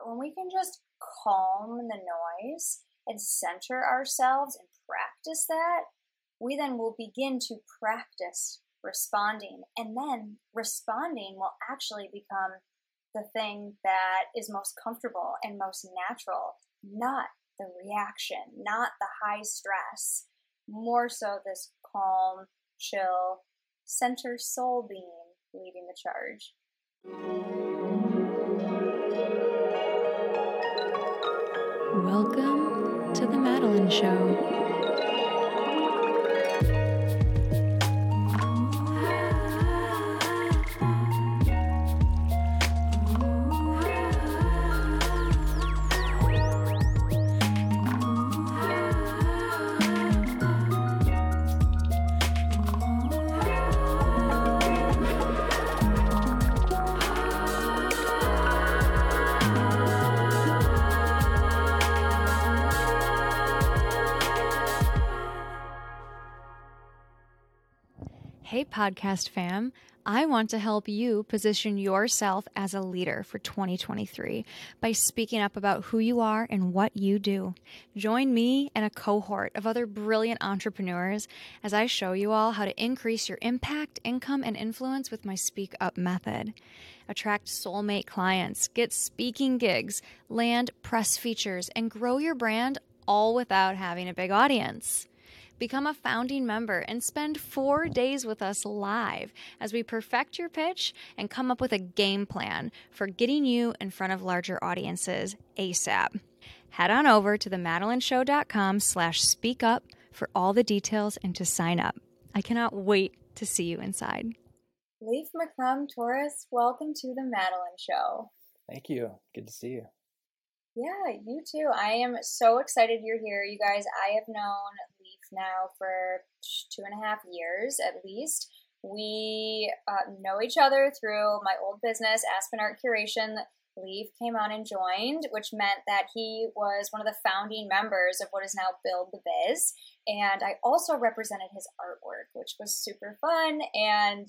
But when we can just calm the noise and center ourselves and practice that, we then will begin to practice responding. And then responding will actually become the thing that is most comfortable and most natural, not the reaction, not the high stress, more so this calm, chill, center soul being leading the charge. Welcome to the Madeline Show. Podcast fam. I want to help you position yourself as a leader for 2023 by speaking up about who you are and what you do. Join me and a cohort of other brilliant entrepreneurs as I show you all how to increase your impact, income, and influence with my Speak Up method. Attract soulmate clients, get speaking gigs, land press features, and grow your brand all without having a big audience. Become a founding member and spend four days with us live as we perfect your pitch and come up with a game plan for getting you in front of larger audiences ASAP. Head on over to themadelineshow.com slash speak up for all the details and to sign up. I cannot wait to see you inside. Leaf McCrum Torres, welcome to the Madeline Show. Thank you. Good to see you. Yeah, you too. I am so excited you're here. You guys, I have known now for two and a half years at least. We uh, know each other through my old business, Aspen Art Curation. Leaf came on and joined, which meant that he was one of the founding members of what is now Build the Biz. And I also represented his artwork, which was super fun. And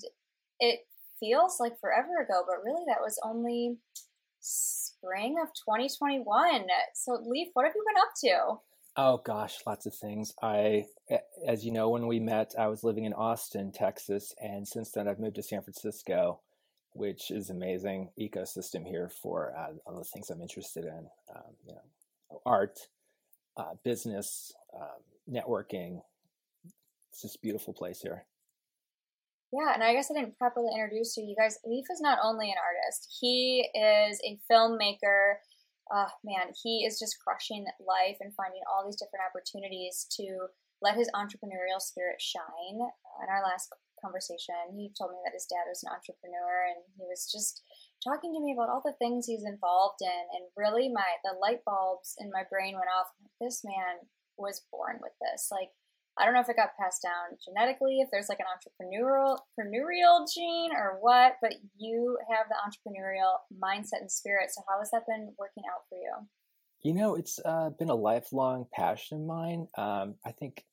it feels like forever ago, but really that was only spring of 2021. So, Leaf, what have you been up to? Oh gosh, lots of things. I, as you know, when we met, I was living in Austin, Texas, and since then I've moved to San Francisco, which is amazing ecosystem here for uh, all the things I'm interested in. Um, you know, art, uh, business, um, networking. It's just beautiful place here. Yeah, and I guess I didn't properly introduce you. You guys, Leaf is not only an artist; he is a filmmaker oh man, he is just crushing life and finding all these different opportunities to let his entrepreneurial spirit shine. In our last conversation, he told me that his dad was an entrepreneur and he was just talking to me about all the things he's involved in. And really my the light bulbs in my brain went off. This man was born with this. Like I don't know if it got passed down genetically, if there's like an entrepreneurial entrepreneurial gene or what, but you have the entrepreneurial mindset and spirit. So how has that been working out for you? You know, it's uh, been a lifelong passion of mine. Um, I think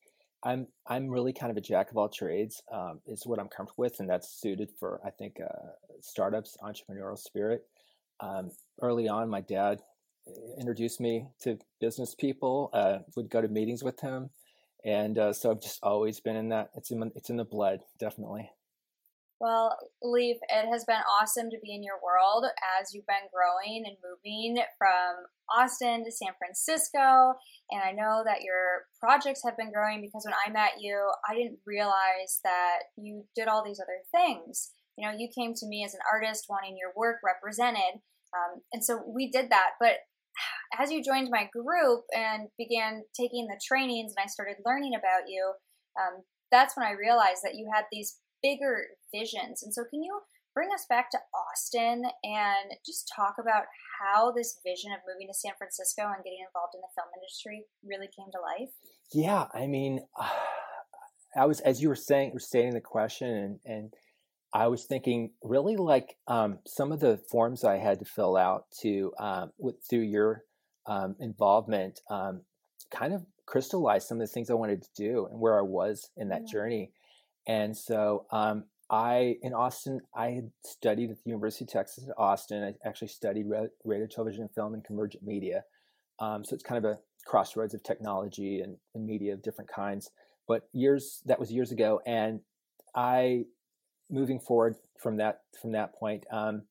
I'm I'm really kind of a jack of all trades. Um, is what I'm comfortable with, and that's suited for I think uh, startups, entrepreneurial spirit. Um, early on, my dad uh, introduced me to business people. Uh, would go to meetings with him and uh, so I've just always been in that. It's in it's in the blood, definitely. Well, Leaf, it has been awesome to be in your world as you've been growing and moving from Austin to San Francisco. And I know that your projects have been growing because when I met you, I didn't realize that you did all these other things. You know, you came to me as an artist wanting your work represented. Um, and so we did that. But as you joined my group and began taking the trainings and I started learning about you, um, that's when I realized that you had these bigger visions. And so, can you bring us back to Austin and just talk about how this vision of moving to San Francisco and getting involved in the film industry really came to life? Yeah, I mean, I was as you were saying, were stating the question, and and I was thinking really like um, some of the forms I had to fill out to um, with through your um, involvement um, kind of crystallized some of the things I wanted to do and where I was in that journey. And so um, I in Austin, I had studied at the University of Texas at Austin. I actually studied radio, television, and film, and convergent media. Um, so it's kind of a crossroads of technology and, and, media of different kinds. But years that was years ago, and I, moving forward from that from that point, um,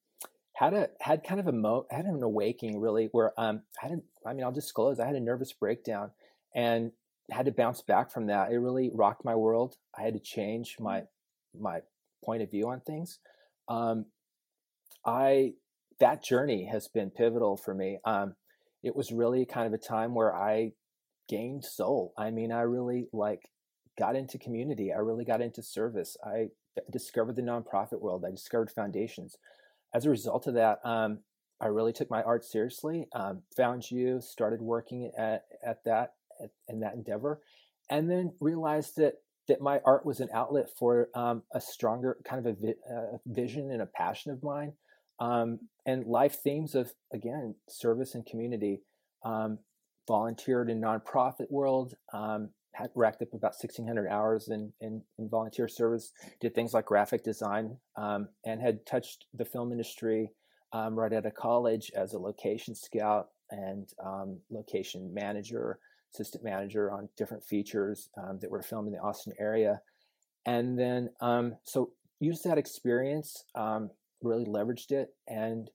had a had kind of a mo had an awakening really where um I had I mean I'll disclose I had a nervous breakdown and had to bounce back from that. It really rocked my world. I had to change my my point of view on things. Um, I that journey has been pivotal for me. Um, it was really kind of a time where I gained soul. I mean, I really like got into community. I really got into service. I discovered the nonprofit world. I discovered foundations. As a result of that, um, I really took my art seriously. Um, found you, started working at at that at, in that endeavor, and then realized that that my art was an outlet for um, a stronger kind of a vi- uh, vision and a passion of mine um, and life themes of again service and community um, volunteered in nonprofit world um, had racked up about 1600 hours in, in, in, volunteer service did things like graphic design um, and had touched the film industry um, right out of college as a location scout and location manager assistant manager on different features um, that were filmed in the Austin area. And then, um, so used that experience, um, really leveraged it, and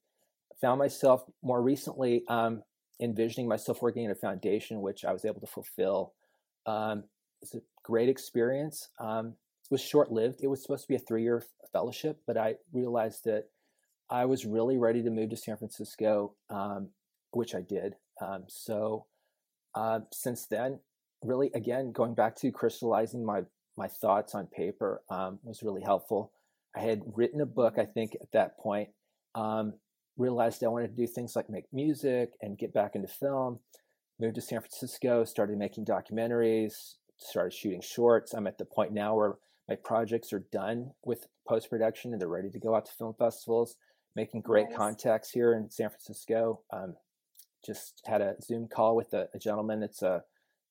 found myself more recently um, envisioning myself working in a foundation, which I was able to fulfill. Um, it's a great experience. Um, it was short lived. It was supposed to be a three year fellowship, but I realized that I was really ready to move to San Francisco, which I did. so uh, since then, really, again, going back to crystallizing my my thoughts on paper um, was really helpful. I had written a book, I think, at that point. Um, realized I wanted to do things like make music and get back into film. Moved to San Francisco, started making documentaries, started shooting shorts. I'm at the point now where my projects are done with post production and they're ready to go out to film festivals. Making great nice. contacts here in San Francisco. Um, just had a Zoom call with a, a gentleman that's a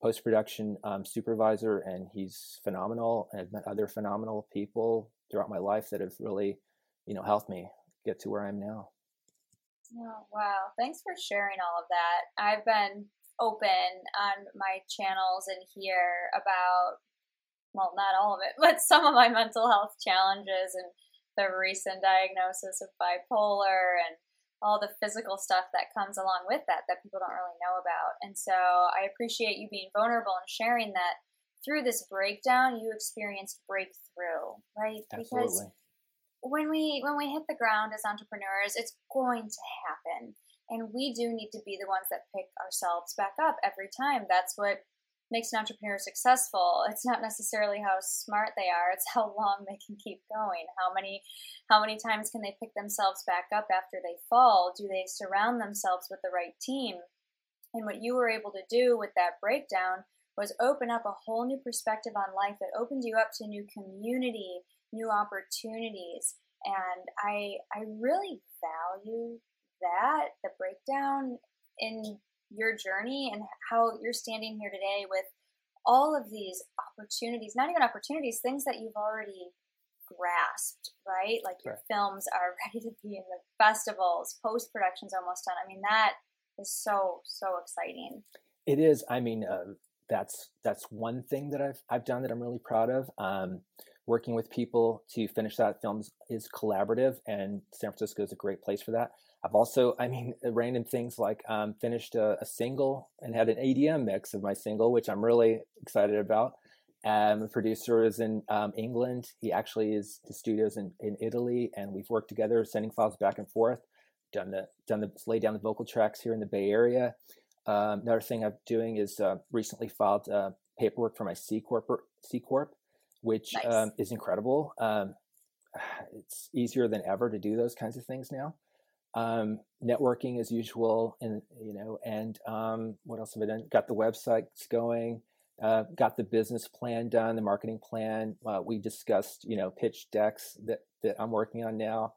post production um, supervisor, and he's phenomenal. And I've met other phenomenal people throughout my life that have really, you know, helped me get to where I am now. Oh, wow. Thanks for sharing all of that. I've been open on my channels and here about, well, not all of it, but some of my mental health challenges and the recent diagnosis of bipolar and all the physical stuff that comes along with that that people don't really know about. And so I appreciate you being vulnerable and sharing that through this breakdown you experienced breakthrough, right? Absolutely. Because when we when we hit the ground as entrepreneurs, it's going to happen. And we do need to be the ones that pick ourselves back up every time. That's what makes an entrepreneur successful. It's not necessarily how smart they are. It's how long they can keep going. How many how many times can they pick themselves back up after they fall? Do they surround themselves with the right team? And what you were able to do with that breakdown was open up a whole new perspective on life. That opened you up to new community new opportunities. And i i really value that the breakdown in your journey and how you're standing here today with all of these opportunities, not even opportunities, things that you've already grasped, right? Like your right. films are ready to be in the festivals, post production's almost done. I mean, that is so so exciting. It is. I mean, uh, that's that's one thing that I've I've done that I'm really proud of. Um, working with people to finish that films is collaborative, and San Francisco is a great place for that. I've also, I mean, random things like um, finished a, a, single and had an EDM mix of my single, which I'm really excited about. Um, the producer is in um, England. He actually is the studios in, in Italy, and we've worked together, sending files back and forth. Done the done the laid down the vocal tracks here in the Bay Area. Um, another thing I'm doing is uh, recently filed uh, paperwork for my C corp C corp, which nice. Um, is incredible. Um, it's easier than ever to do those kinds of things now um, networking as usual, and you know, and um, what else have I done? Got the websites going, uh, got the business plan done, the marketing plan. Uh, we discussed, you know, pitch decks that that I'm working on now,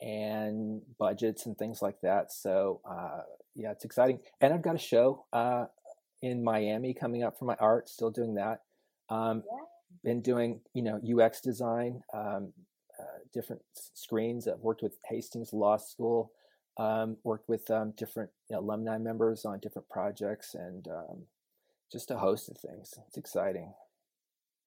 and budgets and things like that. So uh, yeah, it's exciting. And I've got a show uh, in Miami coming up for my art. Still doing that. Um, yeah. Been doing, you know, UX design. Um, uh, different screens. I've worked with Hastings Law School, um, worked with um, different alumni members on different projects, and um, just a host of things. It's exciting.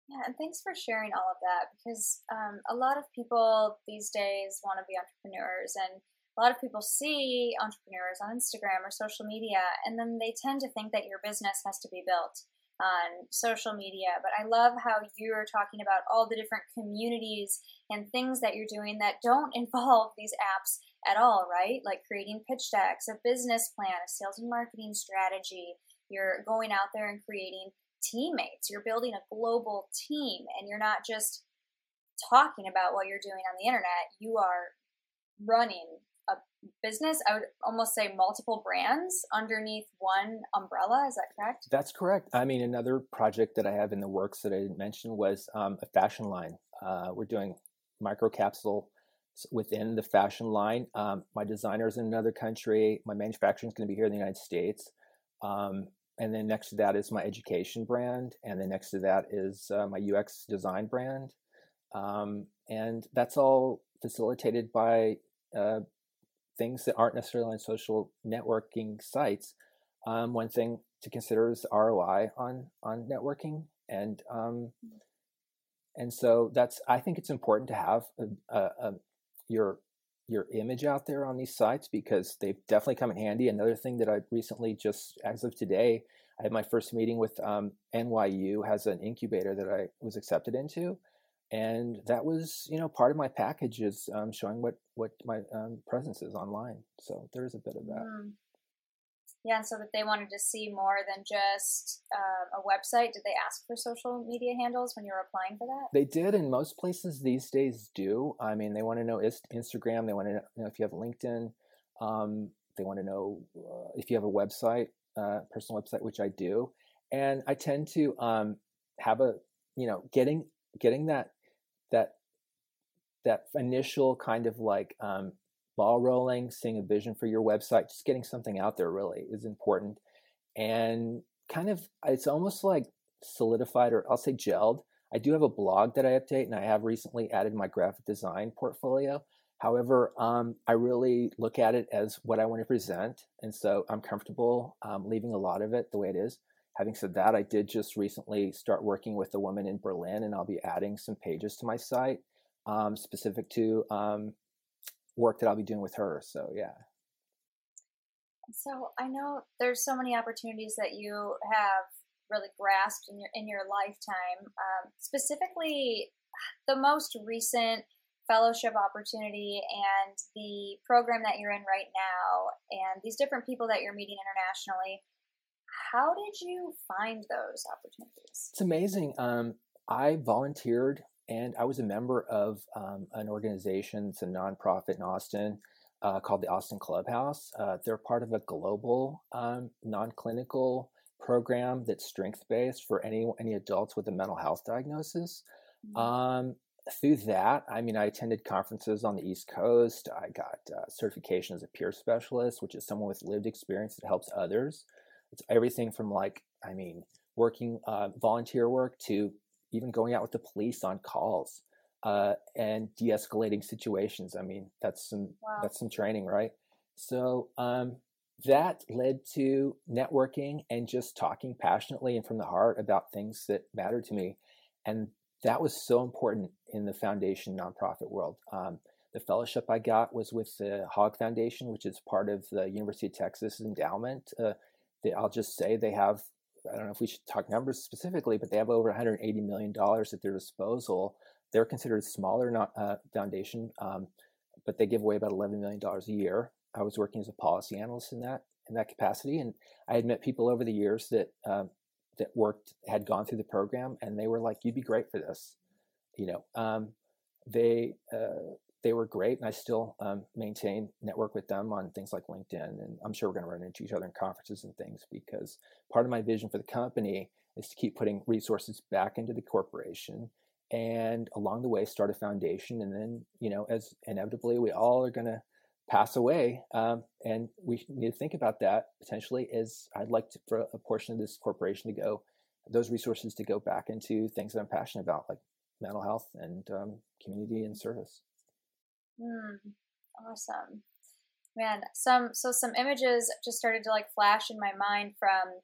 Yeah, and thanks for sharing all of that because um, a lot of people these days want to be entrepreneurs, and a lot of people see entrepreneurs on Instagram or social media, and then they tend to think that your business has to be built on social media. But I love how you're talking about all the different communities and things that you're doing that don't involve these apps at all, right? Like creating pitch decks, a business plan, a sales and marketing strategy. You're going out there and creating teammates. You're building a global team and you're not just talking about what you're doing on the internet. You are running a business, I would almost say multiple brands underneath one umbrella. Is that correct? That's correct. I mean, another project that I have in the works that I didn't mention was um, a fashion line. Uh, we're doing micro capsule within the fashion line. Um, my designer is in another country. My manufacturing is going to be here in the United States. Um, and then next to that is my education brand, and then next to that is uh, my UX design brand, um, and that's all facilitated by uh, things that aren't necessarily on social networking sites. Um, one thing to consider is ROI on on networking, and um, and so that's I think it's important to have a, a, your your image out there on these sites because they've definitely come in handy. Another thing that I recently just, as of today, I had my first meeting with um, NYU has an incubator that I was accepted into, and that was you know part of my package is um, showing what what my um, presence is online. So there's a bit of that. Yeah, and so that they wanted to see more than just uh, a website. Did they ask for social media handles when you were applying for that? They did, and most places these days do. I mean, they want to know Instagram. They want to know if you have LinkedIn. Um, they want to know uh, if you have a website, uh, personal website, which I do. And I tend to um, have a, you know, getting getting that that that initial kind of like um, ball rolling, seeing a vision for your website, just getting something out there really is important. And kind of, it's almost like solidified or I'll say gelled. I do have a blog that I update and I have recently added my graphic design portfolio. However, um, I really look at it as what I want to present. And so I'm comfortable um, leaving a lot of it the way it is. Having said that, I did just recently start working with a woman in Berlin, and I'll be adding some pages to my site um, specific to um, work that I'll be doing with her. So yeah. So I know there's so many opportunities that you have really grasped in your in your lifetime. Um, specifically, the most recent fellowship opportunity and the program that you're in right now, and these different people that you're meeting internationally. How did you find those opportunities? It's amazing. Um, I volunteered and I was a member of um, an organization, it's a nonprofit in Austin uh, called the Austin Clubhouse. Uh, they're part of a global um, non clinical program that's strength based for any, any adults with a mental health diagnosis. Mm-hmm. Um, through that, I mean, I attended conferences on the East Coast. I got uh, certification as a peer specialist, which is someone with lived experience that helps others. It's everything from like, I mean, working uh, volunteer work to even going out with the police on calls uh, and de-escalating situations. I mean, that's some wow. that's some training, right? So um, that led to networking and just talking passionately and from the heart about things that matter to me, and that was so important in the foundation nonprofit world. Um, the fellowship I got was with the Hogg Foundation, which is part of the University of Texas endowment. Uh, they, I'll just say they have I don't know if we should talk numbers specifically, but they have over 180 million dollars at their disposal. They're considered a smaller not, uh, foundation, um, but they give away about 11 million dollars a year. I was working as a policy analyst in that in that capacity, and I had met people over the years that uh, that worked had gone through the program, and they were like, "You'd be great for this," you know. Um, they uh, they were great, and I still um, maintain network with them on things like LinkedIn. And I'm sure we're going to run into each other in conferences and things because part of my vision for the company is to keep putting resources back into the corporation and along the way start a foundation and then you know as inevitably we all are going to pass away um, and we need to think about that potentially as i'd like to, for a portion of this corporation to go those resources to go back into things that i'm passionate about like mental health and um, community and service Mm, awesome. Man, some so some images just started to like flash in my mind from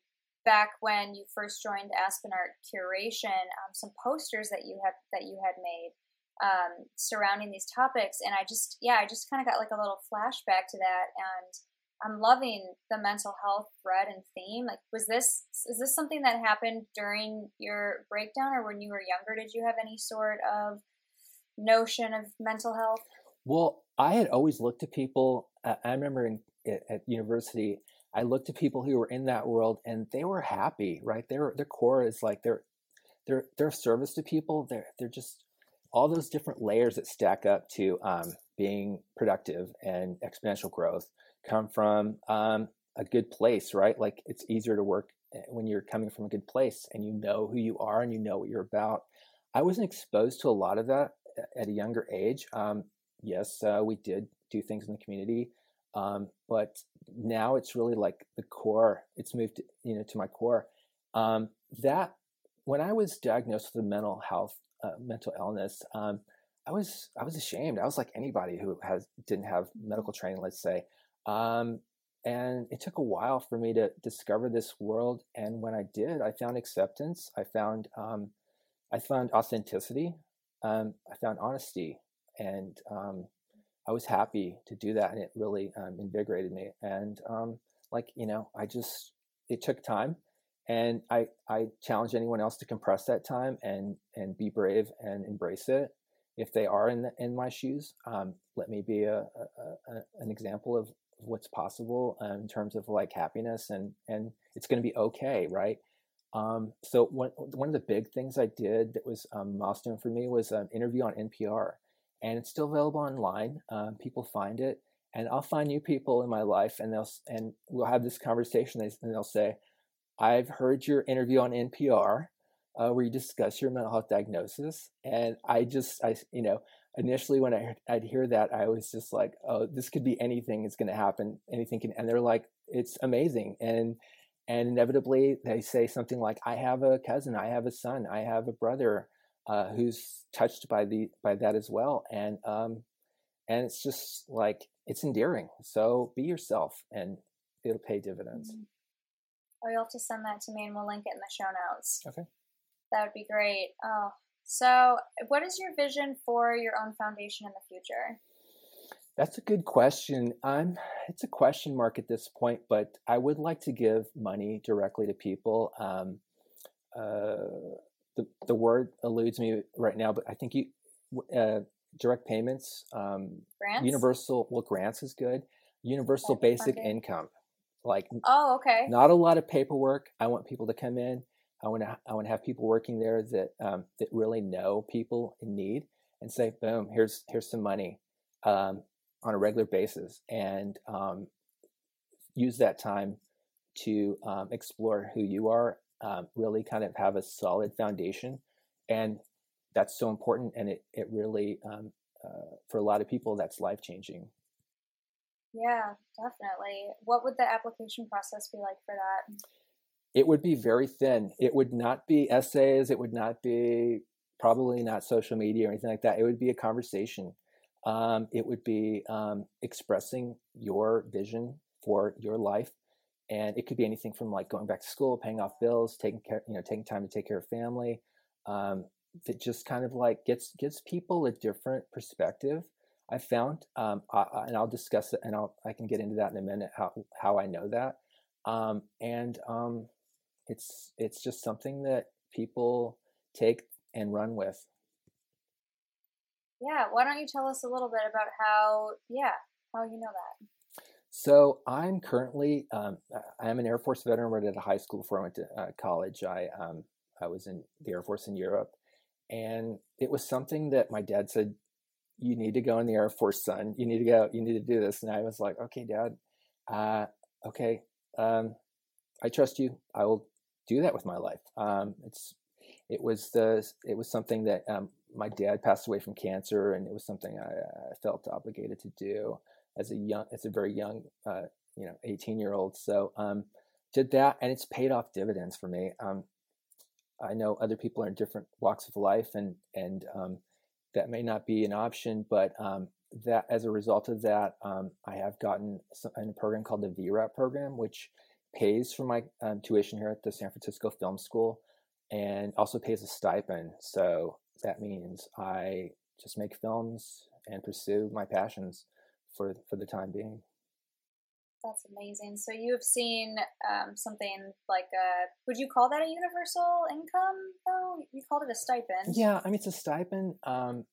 back when you first joined Aspen Art Curation. Um, some posters that you had that you had made um, surrounding these topics, and I just yeah, I just kind of got like a little flashback to that, and I'm loving the mental health thread and theme. Like, was this is this something that happened during your breakdown, or when you were younger? Did you have any sort of notion of mental health? Well, I had always looked at people. I remember in, at university, I looked at people who were in that world, and they were happy, right? Their their core is like they're they're they're service to people. They're they're just all those different layers that stack up to um, being productive and exponential growth come from um, a good place, right? Like it's easier to work eh, when you're coming from a good place and you know who you are and you know what you're about. I wasn't exposed to a lot of that at a younger age. Um, yes, uh, we did do things in the community, um, but now it's really like the core. It's moved, you know, to my core. Um, that when I was diagnosed with a mental health, uh, mental illness, um, I was I was ashamed. I was like anybody who has didn't have medical training, let's say. Um, and it took a while for me to discover this world. And when I did, I found acceptance. I found um, I found authenticity. Um, I found honesty and um, I was happy to do that, and it really um, invigorated me. And um, like you know, I just it took time, and I I challenge anyone else to compress that time and and be brave and embrace it. If they are in the, in my shoes, um, let me be a, a, a, an example of what's possible um, in terms of like happiness and and it's going to be okay, right? Um, so one one of the big things I did that was a milestone for me was an interview on NPR and it's still available online. Um, people find it, and I'll find new people in my life, and they'll and we'll have this conversation, and they'll say, "I've heard your interview on NPR." Uh, where you discuss your mental health diagnosis, and I just, I, you know, initially when I I'd hear that, I was just like, "Oh, this could be anything. It's going to happen. Anything can." And they're like, "It's amazing," and and inevitably they say something like, "I have a cousin. I have a son. I have a brother." Uh, who's touched by the by that as well, and um, and it's just like it's endearing. So be yourself, and it'll pay dividends. Mm-hmm. Oh, you'll have to send that to me, and we'll link it in the show notes. Okay, that would be great. Oh, so what is your vision for your own foundation in the future? That's a good question. I'm. It's a question mark at this point, but I would like to give money directly to people. Um, uh, the, the word eludes me right now, but I think you uh, direct payments, um, grants? universal. Well, grants is good. Universal basic funding. income, like oh, okay. Not a lot of paperwork. I want people to come in. I want to I want to have people working there that um, that really know people in need and say, boom, here's here's some money um, on a regular basis, and um, use that time to um, explore who you are um, really kind of have a solid foundation. And that's so important. And it, it really, um, uh, for a lot of people, that's life changing. Yeah, definitely. What would the application process be like for that? It would be very thin. It would not be essays. It would not be probably not social media or anything like that. It would be a conversation. Um, it would be um, expressing your vision for your life and it could be anything from like going back to school, paying off bills, taking care, you know, taking time to take care of family. Um, just kind of like gets gives people a different perspective. I found, um, I, and I'll discuss it, and I'll I can get into that in a minute how how I know that, um, and um, it's it's just something that people take and run with. Yeah, why don't you tell us a little bit about how yeah how you know that? So I'm currently um, I'm an Air Force veteran. Right at a high school before I went to uh, college. I um, I was in the Air Force in Europe, and it was something that my dad said, "You need to go in the Air Force, son. You need to go. You need to do this." And I was like, "Okay, Dad. Uh, okay, um, I trust you. I will do that with my life." Um, it's it was the it was something that um, my dad passed away from cancer, and it was something I, I felt obligated to do as a young, as a very young, uh, you know, 18 year old. So um, did that, and it's paid off dividends for me. Um, I know other people are in different walks of life, and and um, that may not be an option, but um, that as a result of that, um, I have gotten some, in a program called the VRAP program, which pays for my um, tuition here at the San Francisco Film School and also pays a stipend. So that means I just make films and pursue my passions for for the time being. That's amazing. So you have seen um, something like a, would you call that a universal income though? You called it a stipend. Yeah, I mean it's a stipend. Um,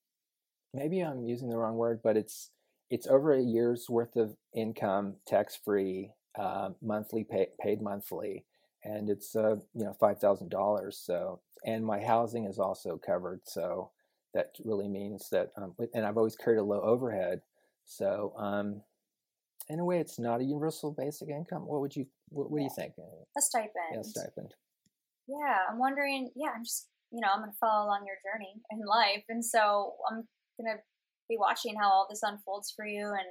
maybe I'm using the wrong word, but it's it's over a year's worth of income, tax free, uh, monthly pay, paid monthly, and it's uh, you know five thousand dollars. So and my housing is also covered. So that really means that, um, and I've always carried a low overhead. So um, in a way, it's not a universal basic income. What would you what, what yeah. do you think? A stipend. Yeah, a stipend. Yeah, I'm wondering. Yeah, I'm just you know I'm going to follow along your journey in life, and so I'm going to be watching how all this unfolds for you and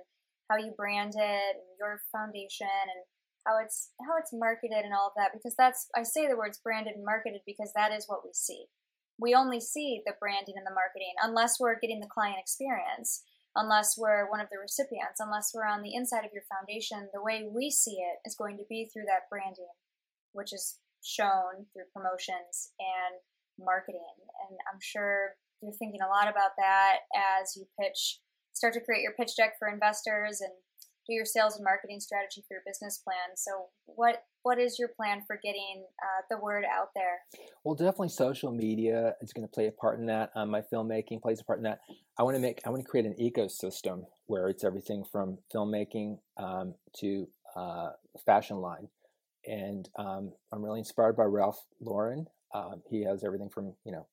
how you brand it and your foundation and how it's how it's marketed and all of that because that's I say the words branded and marketed because that is what we see. We only see the branding and the marketing unless we're getting the client experience, unless we're one of the recipients, unless we're on the inside of your foundation. The way we see it is going to be through that branding, which is shown through promotions and marketing. And I'm sure you're thinking a lot about that as you pitch, start to create your pitch deck for investors and do your sales and marketing strategy for your business plan. So, what what is your plan for getting uh, the word out there? Well, definitely social media is going to play a part in that. Um, my filmmaking plays a part in that. I want to make I want to create an ecosystem where it's everything from filmmaking um, to uh, fashion line, and um, I'm really inspired by Ralph Lauren. Um, he has everything from you know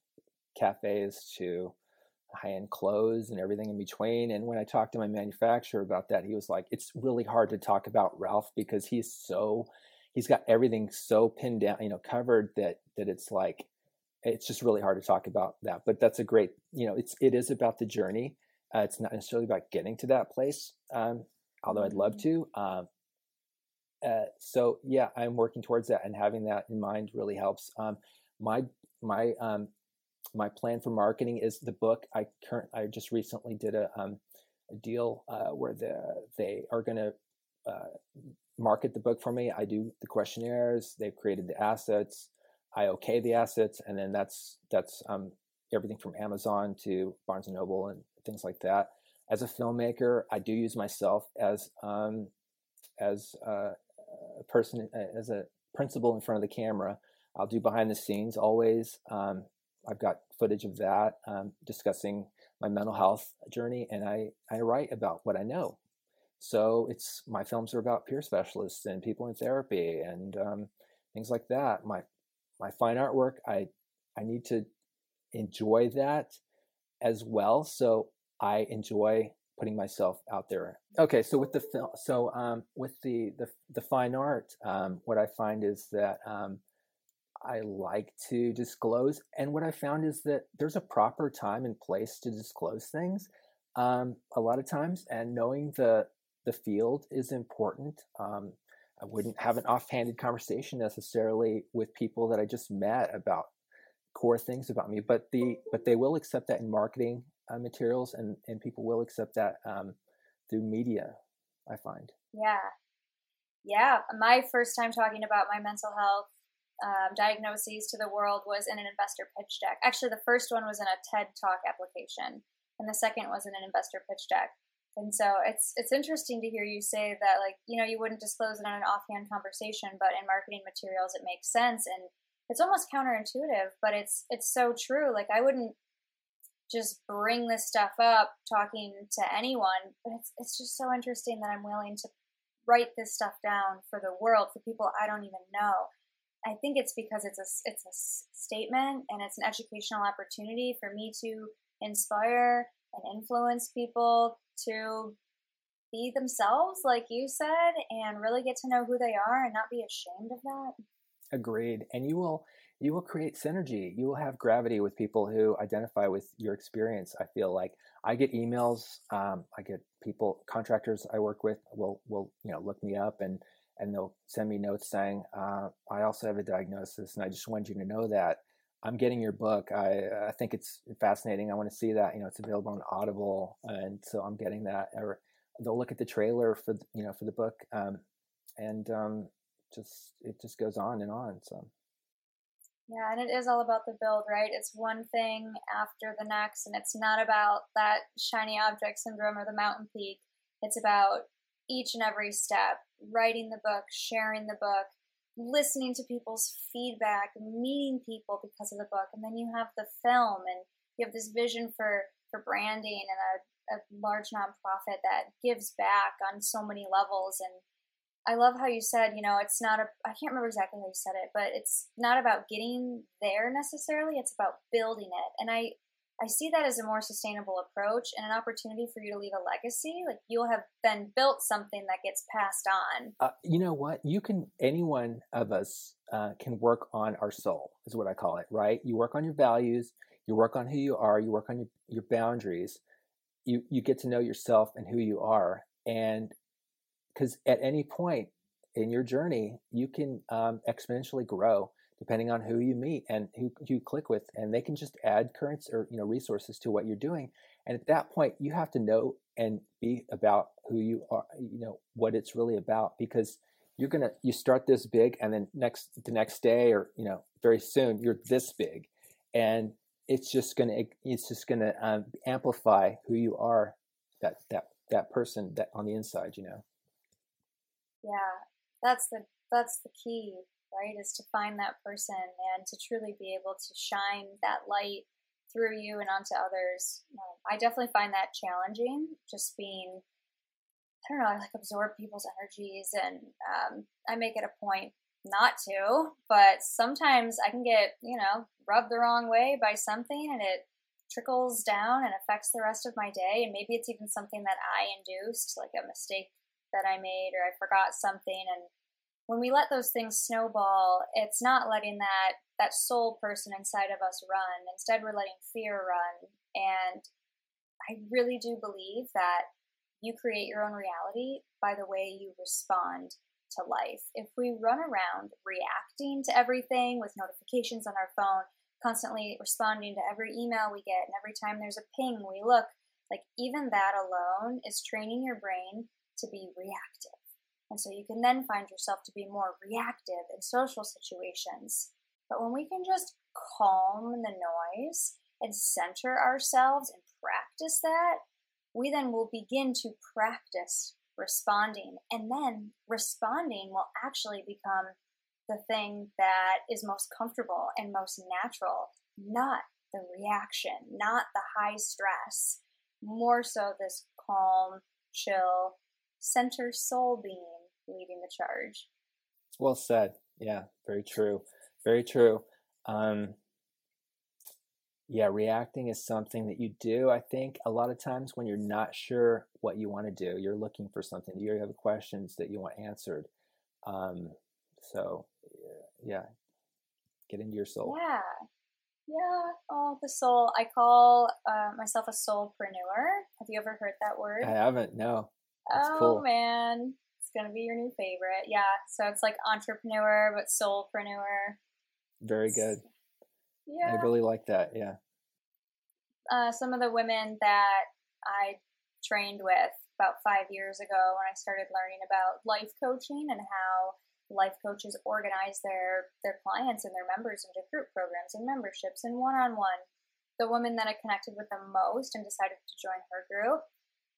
cafes to high end clothes and everything in between. And when I talked to my manufacturer about that, he was like, it's really hard to talk about Ralph because he's so, he's got everything so pinned down, you know, covered that, that it's like, it's just really hard to talk about that. But that's a great, you know, it's, it is about the journey. Uh, it's not necessarily about getting to that place. Um, although I'd love mm-hmm. to. Um, uh, so yeah, I'm working towards that and having that in mind really helps. Um, my, my, um, my plan for marketing is the book. I current I just recently did a, um, a deal uh, where the, they are going to uh, market the book for me. I do the questionnaires. They've created the assets. I okay the assets, and then that's that's um, everything from Amazon to Barnes and Noble and things like that. As a filmmaker, I do use myself as um, as a person as a principal in front of the camera. I'll do behind the scenes always. Um, I've got footage of that um, discussing my mental health journey, and I, I write about what I know. So it's my films are about peer specialists and people in therapy and um, things like that. My my fine artwork, I I need to enjoy that as well. So I enjoy putting myself out there. Okay, so with the film, so um, with the the the fine art, um, what I find is that um, I like to disclose. And what I found is that there's a proper time and place to disclose things um, a lot of times, and knowing the the field is important. Um, I wouldn't have an offhanded conversation necessarily with people that I just met about core things about me, but the but they will accept that in marketing uh, materials, and and people will accept that um, through media. I find. Yeah, yeah. My first time talking about my mental health um, diagnoses to the world was in an investor pitch deck. Actually, the first one was in a TED Talk application, and the second was in an investor pitch deck. And so it's it's interesting to hear you say that, like you know, you wouldn't disclose it in an offhand conversation, but in marketing materials, it makes sense, and it's almost counterintuitive, but it's it's so true. Like I wouldn't just bring this stuff up talking to anyone, but it's it's just so interesting that I'm willing to write this stuff down for the world for people I don't even know I think it's because it's a it's a statement and it's an educational opportunity for me to inspire and influence people to be themselves, like you said, and really get to know who they are and not be ashamed of that. Agreed. And you will you will create synergy. You will have gravity with people who identify with your experience. I feel like I get emails. Um, I get people contractors I work with will will you know look me up and and they'll send me notes saying, uh, I also have a diagnosis, and I just wanted you to know that I'm getting your book. I I think it's fascinating. I want to see that. You know, it's available on Audible, and so I'm getting that. Or they'll look at the trailer for you know for the book, um, and um, just it just goes on and on. So. Yeah, and it is all about the build, right? It's one thing after the next, and it's not about that shiny object syndrome or the mountain peak. It's about each and every step, writing the book, sharing the book, listening to people's feedback, meeting people because of the book, and then you have the film, and you have this vision for for branding and a, a large nonprofit that gives back on so many levels. And I love how you said, you know, it's not a I can't remember exactly how you said it, but it's not about getting there necessarily. It's about building it, and I I see that as a more sustainable approach and an opportunity for you to leave a legacy. Like you'll have then built something that gets passed on. Uh, you know what? You can, any one of us uh, can work on our soul, is what I call it, right? You work on your values, you work on who you are, you work on your, your boundaries, you, you get to know yourself and who you are. And because at any point in your journey, you can um, exponentially grow depending on who you meet and who you click with and they can just add currents or you know resources to what you're doing. And at that point you have to know and be about who you are you know what it's really about because you're gonna you start this big and then next the next day or you know very soon you're this big. And it's just gonna it's just gonna um, amplify who you are that that that person that on the inside you know? Yeah. That's the that's the key right? Is to find that person and to truly be able to shine that light through you and onto others. Um, I definitely find that challenging, just being, I don't know, I like absorb people's energies and um, I make it a point not to, but sometimes I can get, you know, rubbed the wrong way by something and it trickles down and affects the rest of my day. And maybe it's even something that I induced, like a mistake that I made or I forgot something and when we let those things snowball, it's not letting that that soul person inside of us run. Instead, we're letting fear run. And I really do believe that you create your own reality by the way you respond to life. If we run around reacting to everything with notifications on our phone, constantly responding to every email we get, and every time there's a ping, we look, like even that alone is training your brain to be reactive. And so you can then find yourself to be more reactive in social situations. But when we can just calm the noise and center ourselves and practice that, we then will begin to practice responding. And then responding will actually become the thing that is most comfortable and most natural, not the reaction, not the high stress, more so this calm, chill, center soul being leading the charge. Well said. Yeah, very true. Very true. Um, yeah, reacting is something that you do. I think a lot of times when you're not sure what you want to do, you're looking for something. You have questions that you want answered. Um, so, yeah, get into your soul. Yeah. Yeah. Oh, the soul. I call uh, myself a soulpreneur. Have you ever heard that word? I haven't. No. That's oh cool. man, gonna be your new favorite. Yeah. So it's like entrepreneur but soulpreneur. Very good. Yeah. I really like that. Yeah. Uh, some of the women that I trained with about five years ago when I started learning about life coaching and how life coaches organize their their clients and their members into group programs and memberships and one-on-one. The woman that I connected with the most and decided to join her group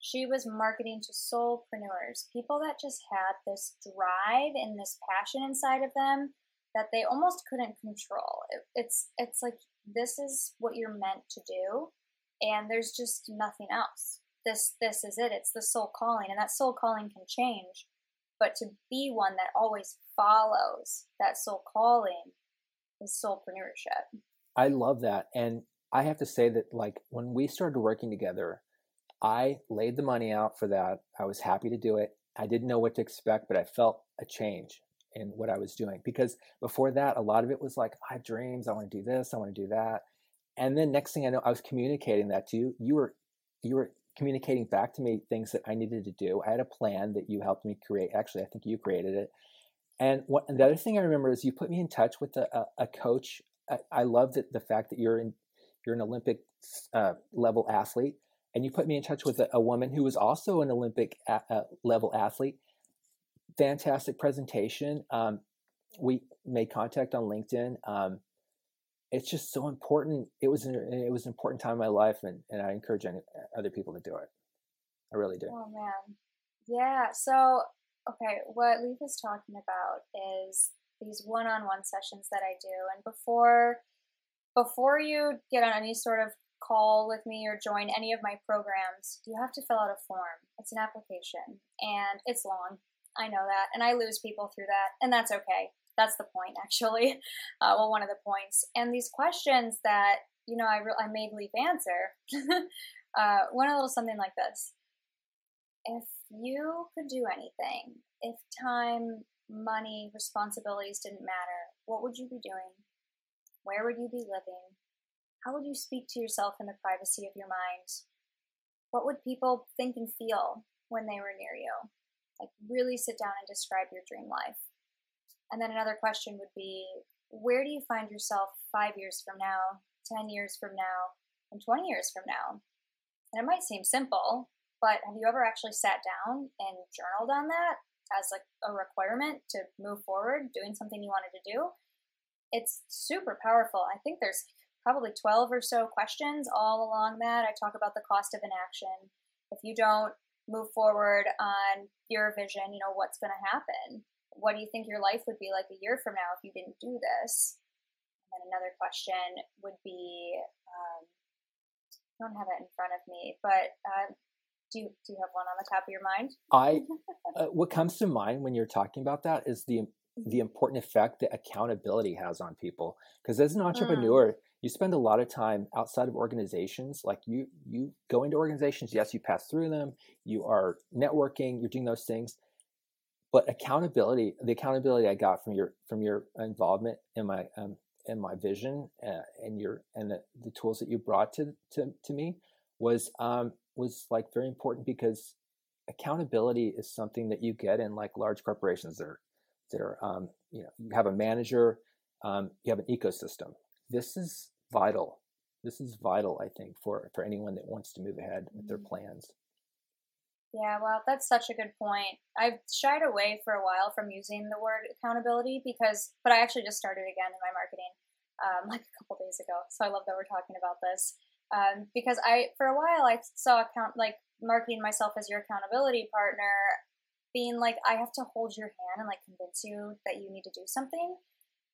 she was marketing to soulpreneurs, people that just had this drive and this passion inside of them that they almost couldn't control. It, it's it's like this is what you're meant to do, and there's just nothing else. This this is it. It's the soul calling, and that soul calling can change, but to be one that always follows that soul calling is soulpreneurship. I love that, and I have to say that like when we started working together I laid the money out for that. I was happy to do it. I didn't know what to expect, but I felt a change in what I was doing because before that, a lot of it was like, I have dreams. I want to do this. I want to do that. And then next thing I know, I was communicating that to you. You were, you were communicating back to me things that I needed to do. I had a plan that you helped me create. Actually, I think you created it. And what and the other thing I remember is you put me in touch with a, a, a coach I, I love that the fact that you're in you're an Olympic uh, level athlete, and you put me in touch with a, a woman who was also an Olympic a, uh, level athlete. Fantastic presentation. Um, we made contact on LinkedIn. Um, it's just so important. It was an, it was an important time in my life, and, and I encourage other people to do it. I really do. Oh man, yeah. So okay, what Leaf is talking about is these one-on-one sessions that I do, and before before you get on any sort of call with me or join any of my programs, you have to fill out a form. It's an application, and it's long. I know that, and I lose people through that, and that's okay. That's the point, actually. Uh, well, one of the points. And these questions that you know I re- I made Leaf answer uh, went a little something like this: If you could do anything, if time, money, responsibilities didn't matter, what would you be doing? Where would you be living? How would you speak to yourself in the privacy of your mind? What would people think and feel when they were near you? Like, really sit down and describe your dream life. And then another question would be where do you find yourself five years from now, 10 years from now, and 20 years from now? And it might seem simple, but have you ever actually sat down and journaled on that as like a requirement to move forward, doing something you wanted to do? It's super powerful. I think there's probably 12 or so questions all along that. I talk about the cost of inaction. If you don't move forward on your vision, you know, what's going to happen? What do you think your life would be like a year from now if you didn't do this? And then another question would be um, I don't have it in front of me, but uh, do you, do you have one on the top of your mind? I uh, what comes to mind when you're talking about that is the the important effect that accountability has on people. Because as an mm. entrepreneur, mm. You spend a lot of time outside of organizations. Like you, you go into organizations. Yes, you pass through them. You are networking. You're doing those things. But accountability, the accountability I got from your from your involvement in my um, in my vision uh, and your and the, the tools that you brought to to, to me was um, was like very important because accountability is something that you get in like large corporations that are that are um, you know you have a manager um, you have an ecosystem this is vital this is vital i think for for anyone that wants to move ahead with their mm-hmm. plans yeah well that's such a good point i've shied away for a while from using the word accountability because but i actually just started again in my marketing um, like a couple days ago so i love that we're talking about this um, because i for a while i saw account like marketing myself as your accountability partner being like, I have to hold your hand and like convince you that you need to do something.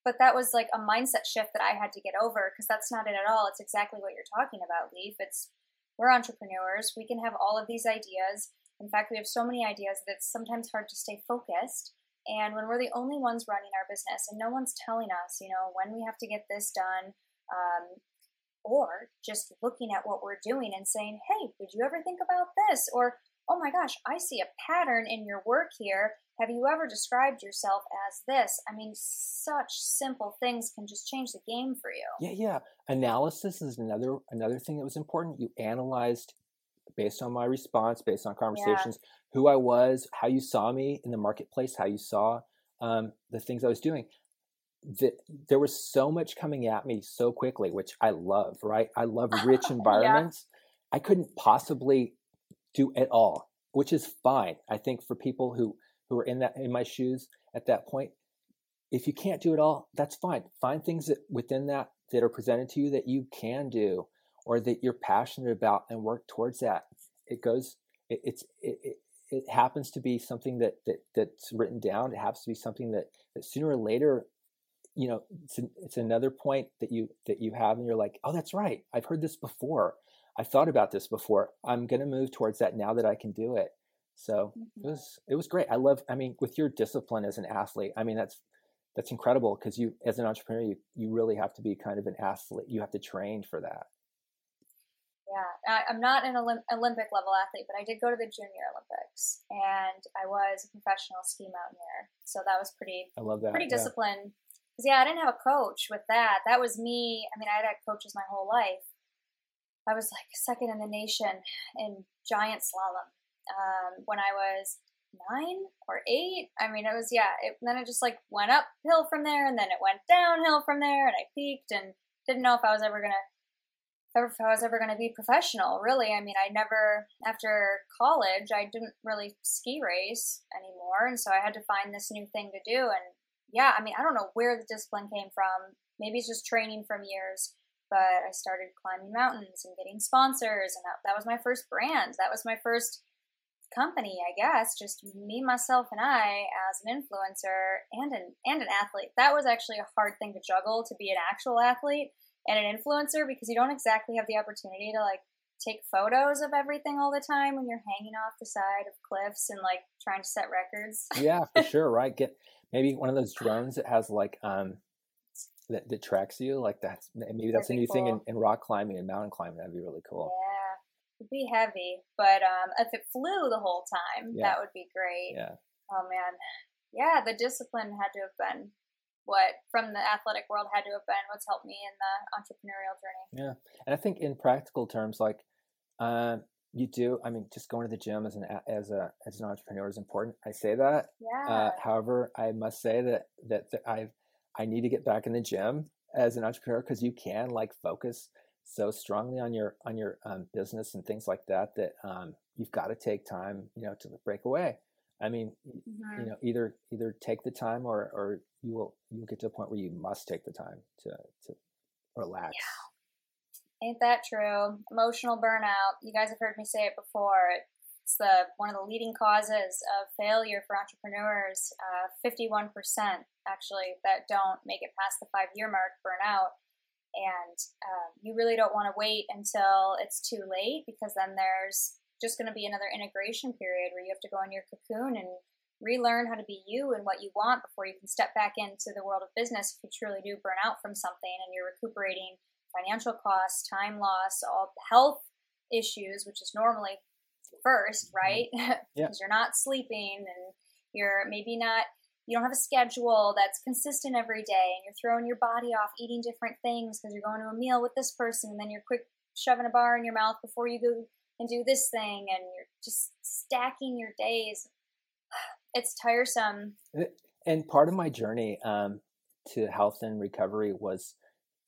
But that was like a mindset shift that I had to get over because that's not it at all. It's exactly what you're talking about, Leaf. It's we're entrepreneurs. We can have all of these ideas. In fact, we have so many ideas that it's sometimes hard to stay focused. And when we're the only ones running our business and no one's telling us, you know, when we have to get this done, um, or just looking at what we're doing and saying, hey, did you ever think about this? Or oh my gosh, I see a pattern in your work here. Have you ever described yourself as this? I mean, such simple things can just change the game for you. Yeah, yeah. Analysis is another another thing that was important. You analyzed based on my response, based on conversations, yeah. who I was, how you saw me in the marketplace, how you saw um, the things I was doing. That there was so much coming at me so quickly, which I love. Right, I love rich environments. yeah. I couldn't possibly do it all, which is fine. I think for people who who are in that in my shoes at that point, if you can't do it all, that's fine. Find things that within that that are presented to you that you can do or that you're passionate about and work towards that. It goes it, it's it, it, it happens to be something that, that that's written down. It happens to be something that, that sooner or later, you know, it's, an, it's another point that you that you have, and you're like, oh, that's right. I've heard this before. I thought about this before. I'm going to move towards that now that I can do it. So mm-hmm. it was it was great. I love. I mean, with your discipline as an athlete, I mean that's that's incredible because you as an entrepreneur you you really have to be kind of an athlete. You have to train for that. Yeah, I'm not an Olymp- Olympic level athlete, but I did go to the Junior Olympics, and I was a professional ski mountaineer. So that was pretty. I love that. Pretty disciplined. Because yeah. yeah, I didn't have a coach with that. That was me. I mean, I had had coaches my whole life, I was like second in the nation in giant slalom um, when I was nine or eight. I mean, it was yeah. It, then it just like went uphill from there, and then it went downhill from there, and I peaked and didn't know if I was ever gonna if I was ever going to be professional, really. I mean, I never, after college, I didn't really ski race anymore. And so I had to find this new thing to do. And yeah, I mean, I don't know where the discipline came from. Maybe it's just training from years, but I started climbing mountains and getting sponsors. And that, that was my first brand. That was my first company, I guess. Just me, myself, and I as an influencer and an, and an athlete. That was actually a hard thing to juggle to be an actual athlete and an influencer because you don't exactly have the opportunity to like take photos of everything all the time when you're hanging off the side of cliffs and like trying to set records. yeah, for sure, right? Get maybe one of those drones that has like um that, that tracks you like that's maybe that's That'd a new cool. thing in, in, rock climbing and mountain climbing that'd be really cool yeah it'd be heavy but um if it flew the whole time yeah. that would be great yeah oh man yeah the discipline had to have been what from the athletic world had to have been what's helped me in the entrepreneurial journey. Yeah, and I think in practical terms, like uh, you do. I mean, just going to the gym as an as a as an entrepreneur is important. I say that. Yeah. Uh, however, I must say that that, that I I need to get back in the gym as an entrepreneur because you can like focus so strongly on your on your um, business and things like that that um, you've got to take time, you know, to break away. I mean, mm-hmm. you know, either either take the time or or you will you will get to a point where you must take the time to to relax. Yeah. Ain't that true? Emotional burnout. You guys have heard me say it before. It's the one of the leading causes of failure for entrepreneurs. Uh, fifty-one percent actually that don't make it past the five-year mark burn out, and uh, you really don't want to wait until it's too late because then there's just going to be another integration period where you have to go in your cocoon and relearn how to be you and what you want before you can step back into the world of business if you truly do burn out from something and you're recuperating financial costs, time loss, all health issues, which is normally first, right? because yeah. you're not sleeping and you're maybe not you don't have a schedule that's consistent every day and you're throwing your body off eating different things because you're going to a meal with this person and then you're quick shoving a bar in your mouth before you go and do this thing and you're just stacking your days it's tiresome and part of my journey um, to health and recovery was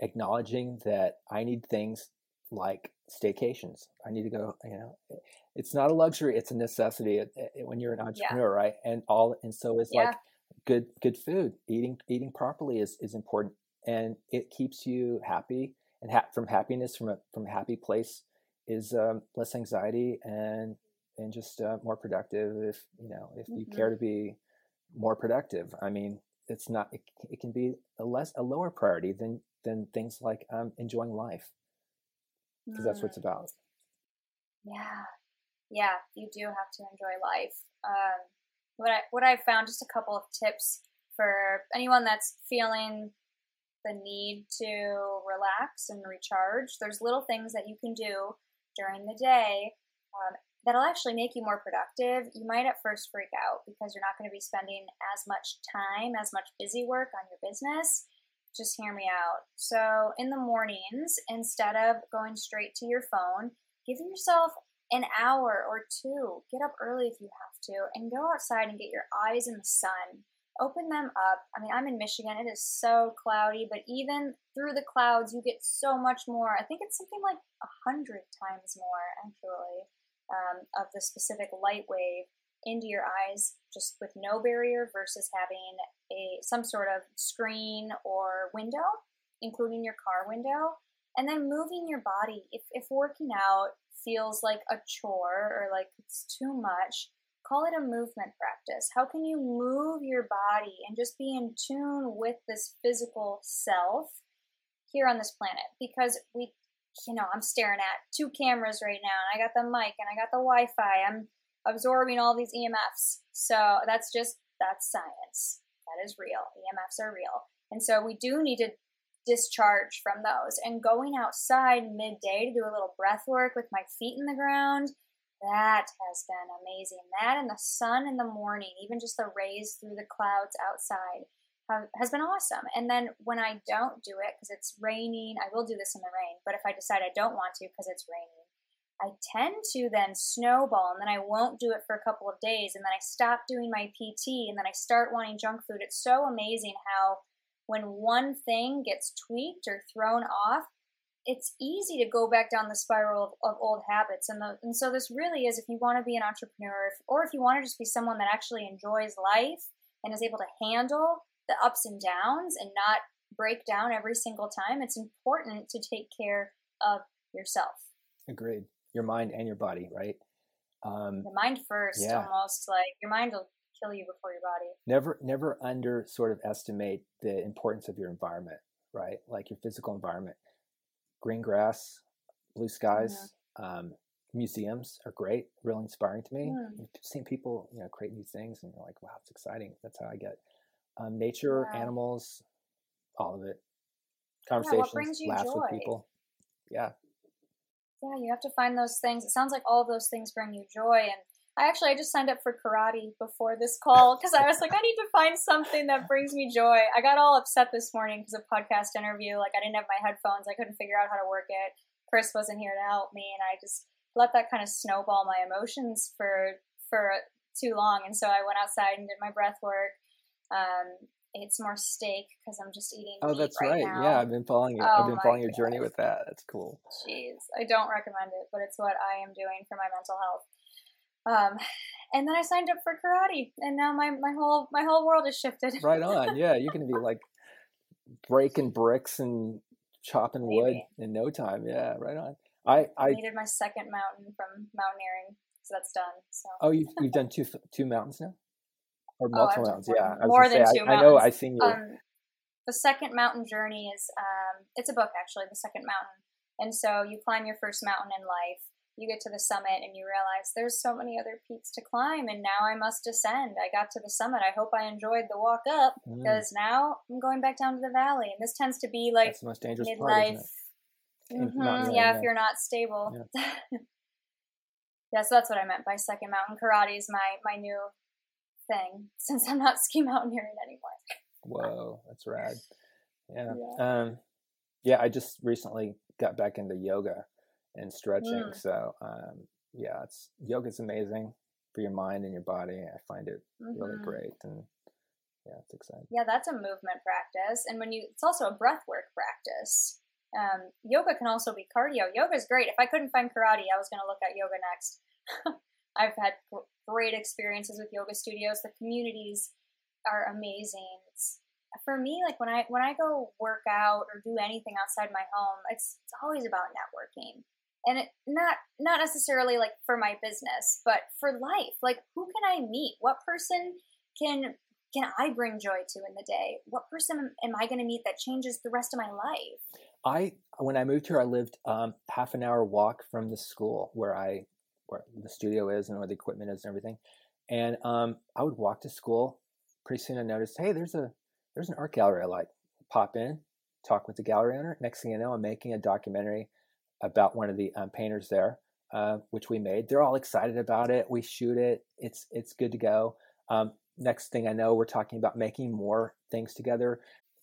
acknowledging that i need things like staycations i need to go you know it's not a luxury it's a necessity it, it, when you're an entrepreneur yeah. right and all and so it's yeah. like good good food eating eating properly is is important and it keeps you happy and ha- from happiness from a from a happy place is um, less anxiety and and just uh, more productive if you know if you mm-hmm. care to be more productive i mean it's not it, it, can be a less a lower priority than than things like um, enjoying life because that's what it's mm. about yeah yeah you do have to enjoy life um, what i what i found just a couple of tips for anyone that's feeling the need to relax and recharge there's little things that you can do during the day um, that'll actually make you more productive. You might at first freak out because you're not going to be spending as much time, as much busy work on your business. Just hear me out. So, in the mornings, instead of going straight to your phone, give yourself an hour or two. Get up early if you have to and go outside and get your eyes in the sun open them up. I mean, I'm in Michigan. It is so cloudy, but even through the clouds, you get so much more. I think it's something like a hundred times more, actually, um, of the specific light wave into your eyes, just with no barrier, versus having a some sort of screen or window, including your car window, and then moving your body. If if working out feels like a chore or like it's too much call it a movement practice. How can you move your body and just be in tune with this physical self here on this planet? Because we, you know, I'm staring at two cameras right now, and I got the mic and I got the Wi Fi. I'm absorbing all these EMFs. So that's just, that's science. That is real. EMFs are real. And so we do need to discharge from those. And going outside midday to do a little breath work with my feet in the ground that has been amazing. That and the sun in the morning, even just the rays through the clouds outside, have, has been awesome. And then when I don't do it because it's raining, I will do this in the rain. But if I decide I don't want to because it's raining, I tend to then snowball and then I won't do it for a couple of days and then I stop doing my PT and then I start wanting junk food. It's so amazing how when one thing gets tweaked or thrown off, it's easy to go back down the spiral of, of old habits. And, the, and so this really is if you want to be an entrepreneur if, or if you want to just be someone that actually enjoys life and is able to handle the ups and downs and not break down every single time, it's important to take care of yourself. Agreed. Your mind and your body, right? Um, the mind first, yeah. almost like your mind will kill you before your body. Never, never under sort of estimate the importance of your environment, right? Like your physical environment. Green grass, blue skies, mm-hmm. um, museums are great, really inspiring to me. Mm. I've seen people, you know, create new things, and you're like, wow, it's exciting. That's how I get um, nature, wow. animals, all of it. Conversations, yeah, laughs joy? with people. Yeah. Yeah, you have to find those things. It sounds like all of those things bring you joy. And I actually I just signed up for karate before this call because I was like, I need to find something that brings me joy. I got all upset this morning because of podcast interview. Like I didn't have my headphones. I couldn't figure out how to work it. Chris wasn't here to help me, and I just let that kind of snowball my emotions for for too long. And so I went outside and did my breath work. Um, ate some more steak because I'm just eating. Oh, that's right. right. Yeah, I've been following it. Oh, I've been following your journey with that. That's cool. Jeez, I don't recommend it, but it's what I am doing for my mental health. Um, and then I signed up for karate, and now my my whole my whole world is shifted. right on. Yeah, you're gonna be like breaking bricks and chopping Maybe. wood in no time. Yeah, right on. I I needed my second mountain from mountaineering, so that's done. So. Oh, you've you've done two two mountains now or oh, multiple oh, mountains. Yeah, more than say, two. I, I, know. I've seen you. Um, the second mountain journey is um, it's a book actually. The second mountain, and so you climb your first mountain in life. You get to the summit and you realize there's so many other peaks to climb, and now I must descend. I got to the summit. I hope I enjoyed the walk up mm. because now I'm going back down to the valley, and this tends to be like That's the most dangerous midlife. Part, mm-hmm. yeah, if you're not stable. Yeah. yeah, so that's what I meant by second mountain. Karate is my my new thing since I'm not ski mountaineering anymore. Whoa, that's rad. Yeah. yeah. Um, yeah, I just recently got back into yoga and stretching. Mm. So, um, yeah, it's yoga's amazing for your mind and your body. I find it mm-hmm. really great and yeah, it's exciting. Yeah, that's a movement practice. And when you, it's also a breath work practice. Um, yoga can also be cardio. Yoga is great. If I couldn't find karate, I was going to look at yoga next. I've had great experiences with yoga studios. The communities are amazing. It's, for me, like when I when I go work out or do anything outside my home, it's it's always about networking, and it, not not necessarily like for my business, but for life. Like who can I meet? What person can can I bring joy to in the day? What person am I going to meet that changes the rest of my life? I when I moved here, I lived um, half an hour walk from the school where I where the studio is and where the equipment is and everything. And um, I would walk to school. Pretty soon, I noticed, hey, there's a there's an art gallery I like. Pop in, talk with the gallery owner. Next thing you know, I'm making a documentary about one of the um, painters there, uh, which we made. They're all excited about it. We shoot it. It's it's good to go. Um, next thing I know, we're talking about making more things together.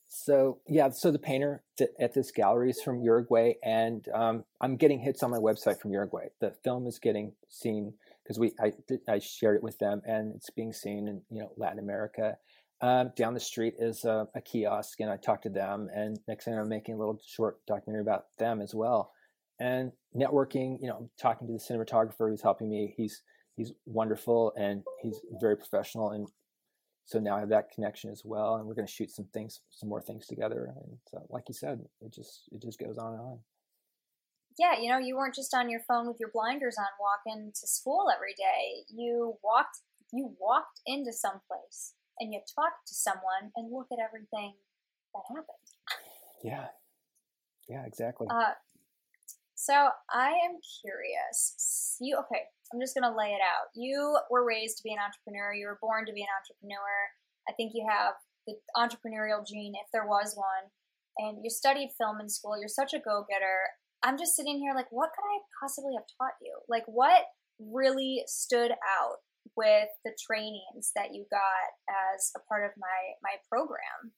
So yeah, so the painter at this gallery is from Uruguay, and um, I'm getting hits on my website from Uruguay. The film is getting seen because we I, I shared it with them, and it's being seen in you know Latin America. Um, down the street is a, a, kiosk, and I talked to them, and next thing I'm making a little short documentary about them as well. And networking, you know, talking to the cinematographer who's helping me. He's he's wonderful, and he's very professional, and so now I have that connection as well, and we're going to shoot some things, some more things together. And so, like you said, it just it just goes on and on. Yeah, you know, you weren't just on your phone with your blinders on, walking to school every day. You walked, you walked into some place, and you talked to someone, and look at everything that happened. Yeah, yeah, exactly. Uh, so I am curious. You okay? I'm just to lay it out. You were raised to be an entrepreneur. You were born to be an entrepreneur. I think you have the entrepreneurial gene, if there was one. And you studied film in school. You're such a go getter. I'm just sitting here like, what could I possibly have taught you? Like, what really stood out with the trainings that you got as a part of my my program?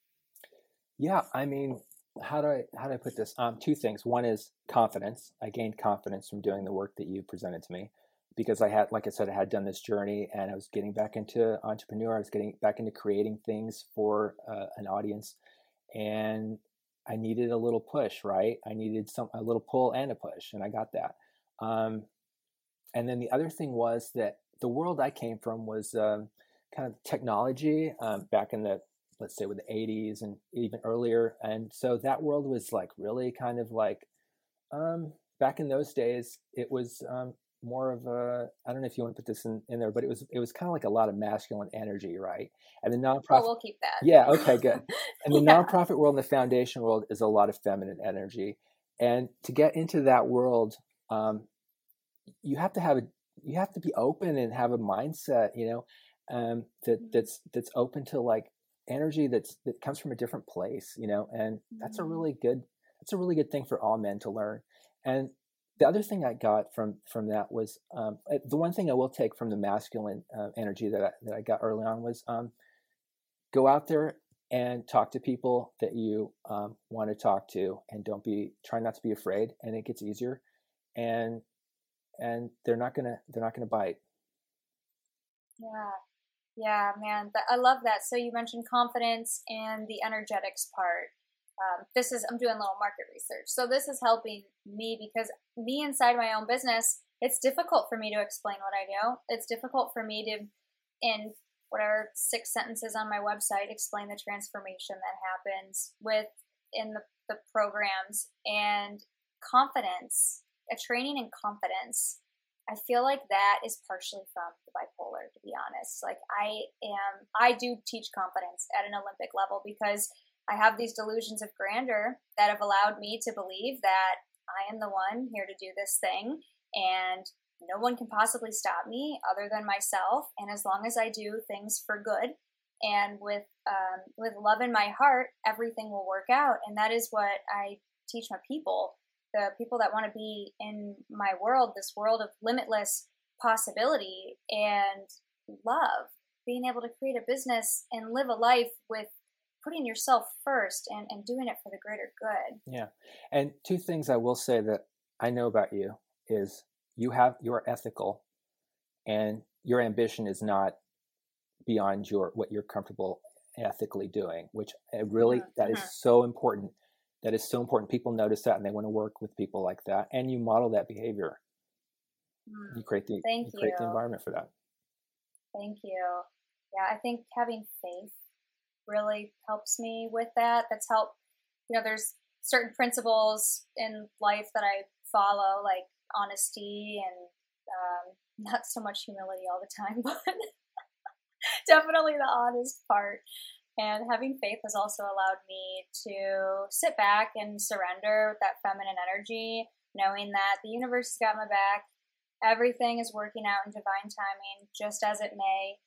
Yeah, I mean, how do I how do I put this? Um, two things. One is confidence. I gained confidence from doing the work that you presented to me because I had, like I said, I had done this journey and I was getting back into entrepreneur. I was getting back into creating things for uh, an audience, and I needed a little push, right? I needed some a little pull and a push, and I got that. Um, and then the other thing was that the world I came from was um, kind of technology um, back in the let's say with the 80s and even earlier and so that world was like really kind of like um, back in those days it was um, more of a I don't know if you want to put this in, in there, but it was it was kind of like a lot of masculine energy, right? And the nonprofit. Oh, we'll keep that. Yeah. Okay. Good. And the yeah. nonprofit world and the foundation world is a lot of feminine energy, and to get into that world, um, you have to have a you have to be open and have a mindset, you know, um, that mm-hmm. that's that's open to like energy that's that comes from a different place, you know, and that's a mm-hmm. really good that's a really good thing for all men to learn. And the other thing I got from from that was um, eh, the one thing I will take from the masculine uh, energy that I, that I got early on was um, go out there and talk to people that you um, want to talk to, and don't be try not to be afraid, and it gets easier, and and they're not gonna they're not gonna bite. Yeah, yeah, man, I love that. So you mentioned confidence and the energetics part. Um, this is i'm doing a little market research. So this is helping me because me inside my own business it's difficult for me to explain what i do. It's difficult for me to in whatever six sentences on my website explain the transformation that happens with in the, the programs. And confidence a training in confidence I feel like that is partially from the bipolar, to be honest. Like, I am, I do teach confidence at an Olympic level because I have these delusions of grandeur that have allowed me to believe that I am the one here to do this thing and no one can possibly stop me other than myself. And as long as I do things for good and with um, with love in my heart, everything will work out. And that is what I teach my people, the people that want to be in my world, this world of limitless possibility and love, being able to create a business and live a life with putting yourself first and, and doing it for the greater good. Yeah. And two things I will say that I know about you is you have you're ethical and your ambition is not beyond your what you're comfortable ethically doing, which really mm-hmm. that is mm-hmm. so important. That is so important. People notice that and they want to work with people like that. And you model that behavior. Mm. You create the Thank you create you. the environment for that. Thank you. Yeah, I think having faith really helps me with that. That's helped, you know, there's certain principles in life that I follow, like honesty and um, not so much humility all the time, but definitely the honest part. And having faith has also allowed me to sit back and surrender with that feminine energy, knowing that the universe has got my back. Everything is working out in divine timing, just as it may.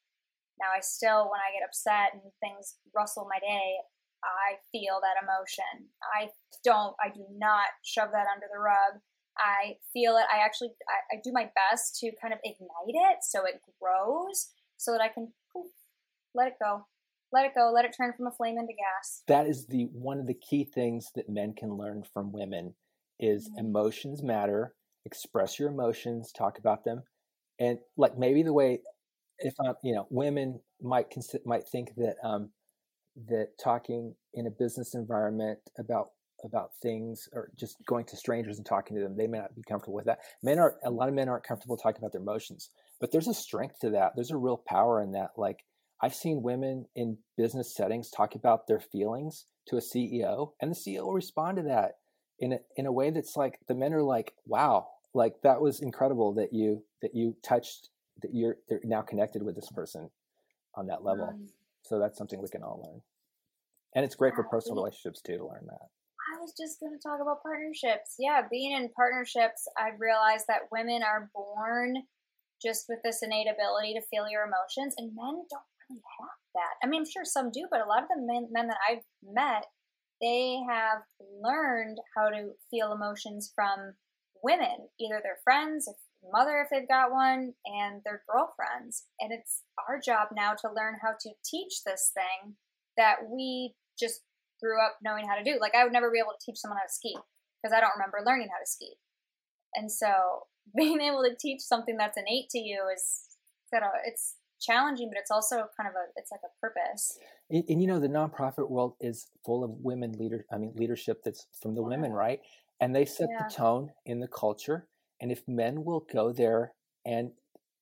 Now, I still, when I get upset and things rustle my day, I feel that emotion. I don't, I do not shove that under the rug. I feel it. I actually, I, I do my best to kind of ignite it so it grows so that I can poof, let it go. Let it go. Let it turn from a flame into gas. That is the one of the key things that men can learn from women is mm-hmm. emotions matter. Express your emotions, talk about them, and like maybe the way if I'm, you know, women might consider, might think that um, that talking in a business environment about about things or just going to strangers and talking to them, they may not be comfortable with that. Men are a lot of men aren't comfortable talking about their emotions, but there's a strength to that. There's a real power in that. Like I've seen women in business settings talk about their feelings to a CEO, and the CEO will respond to that in a, in a way that's like the men are like, "Wow, like that was incredible that you that you touched that you're they're now connected with this person on that level. Um, so that's something we can all learn. And it's great for personal relationships too to learn that. I was just going to talk about partnerships. Yeah, being in partnerships, I've realized that women are born just with this innate ability to feel your emotions, and men don't really have that. I mean, I'm sure some do, but a lot of the men, men that I've met, they have learned how to feel emotions from women, either their friends, if mother if they've got one, and their girlfriends. And it's our job now to learn how to teach this thing that we just grew up knowing how to do. Like I would never be able to teach someone how to ski because I don't remember learning how to ski. And so being able to teach something that's innate to you is it's challenging, but it's also kind of a it's like a purpose. And, and you know the nonprofit world is full of women leader. I mean leadership that's from the yeah. women, right? And they set yeah. the tone in the culture. And if men will go there, and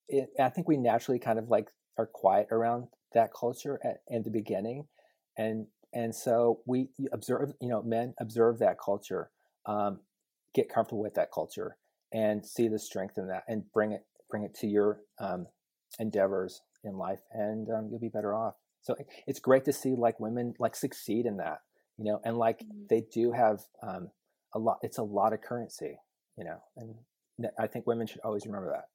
it, I think we naturally kind of like are quiet around that culture at, in the beginning, and and so we observe, you know, men observe that culture, um, get comfortable with that culture, and see the strength in that, and bring it bring it to your um, endeavors in life, and um, you'll be better off. So it's great to see like women like succeed in that, you know, and like mm-hmm. they do have um, a lot. It's a lot of currency, you know, and I think women should always remember that.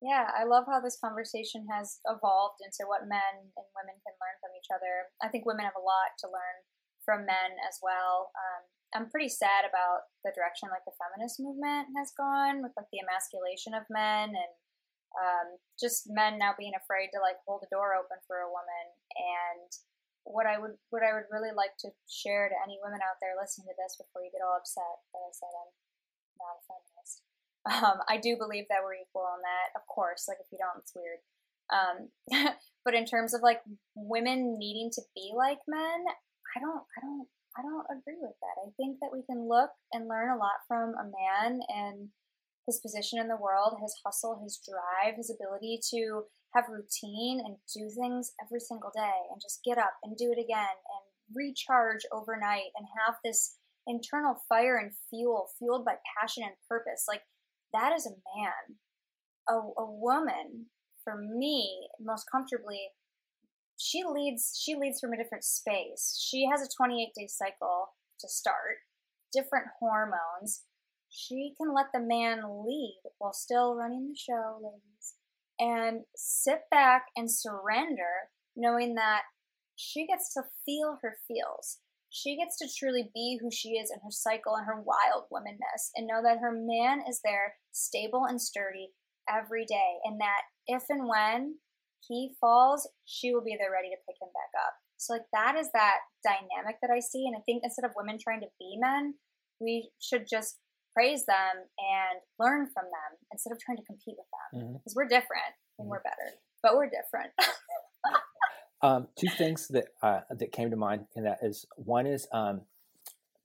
Yeah, I love how this conversation has evolved into what men and women can learn from each other. I think women have a lot to learn from men as well. Um, I'm pretty sad about the direction like the feminist movement has gone with like the emasculation of men and um, just men now being afraid to like hold the door open for a woman. And what I would what I would really like to share to any women out there listening to this before you get all upset that I said I'm not a feminist um, I do believe that we're equal on that. Of course, like if you don't, it's weird. Um, but in terms of like women needing to be like men, I don't, I don't, I don't agree with that. I think that we can look and learn a lot from a man and his position in the world, his hustle, his drive, his ability to have routine and do things every single day and just get up and do it again and recharge overnight and have this internal fire and fuel fueled by passion and purpose. Like that is a man. A, a woman, for me, most comfortably, she leads she leads from a different space. She has a 28 day cycle to start, different hormones. She can let the man lead while still running the show, ladies, and sit back and surrender, knowing that she gets to feel her feels. She gets to truly be who she is in her cycle and her wild womanness and know that her man is there stable and sturdy every day and that if and when he falls she will be there ready to pick him back up. So like that is that dynamic that i see and i think instead of women trying to be men we should just praise them and learn from them instead of trying to compete with them because mm-hmm. we're different and mm-hmm. we're better but we're different Um, two things that uh, that came to mind in that is one is um,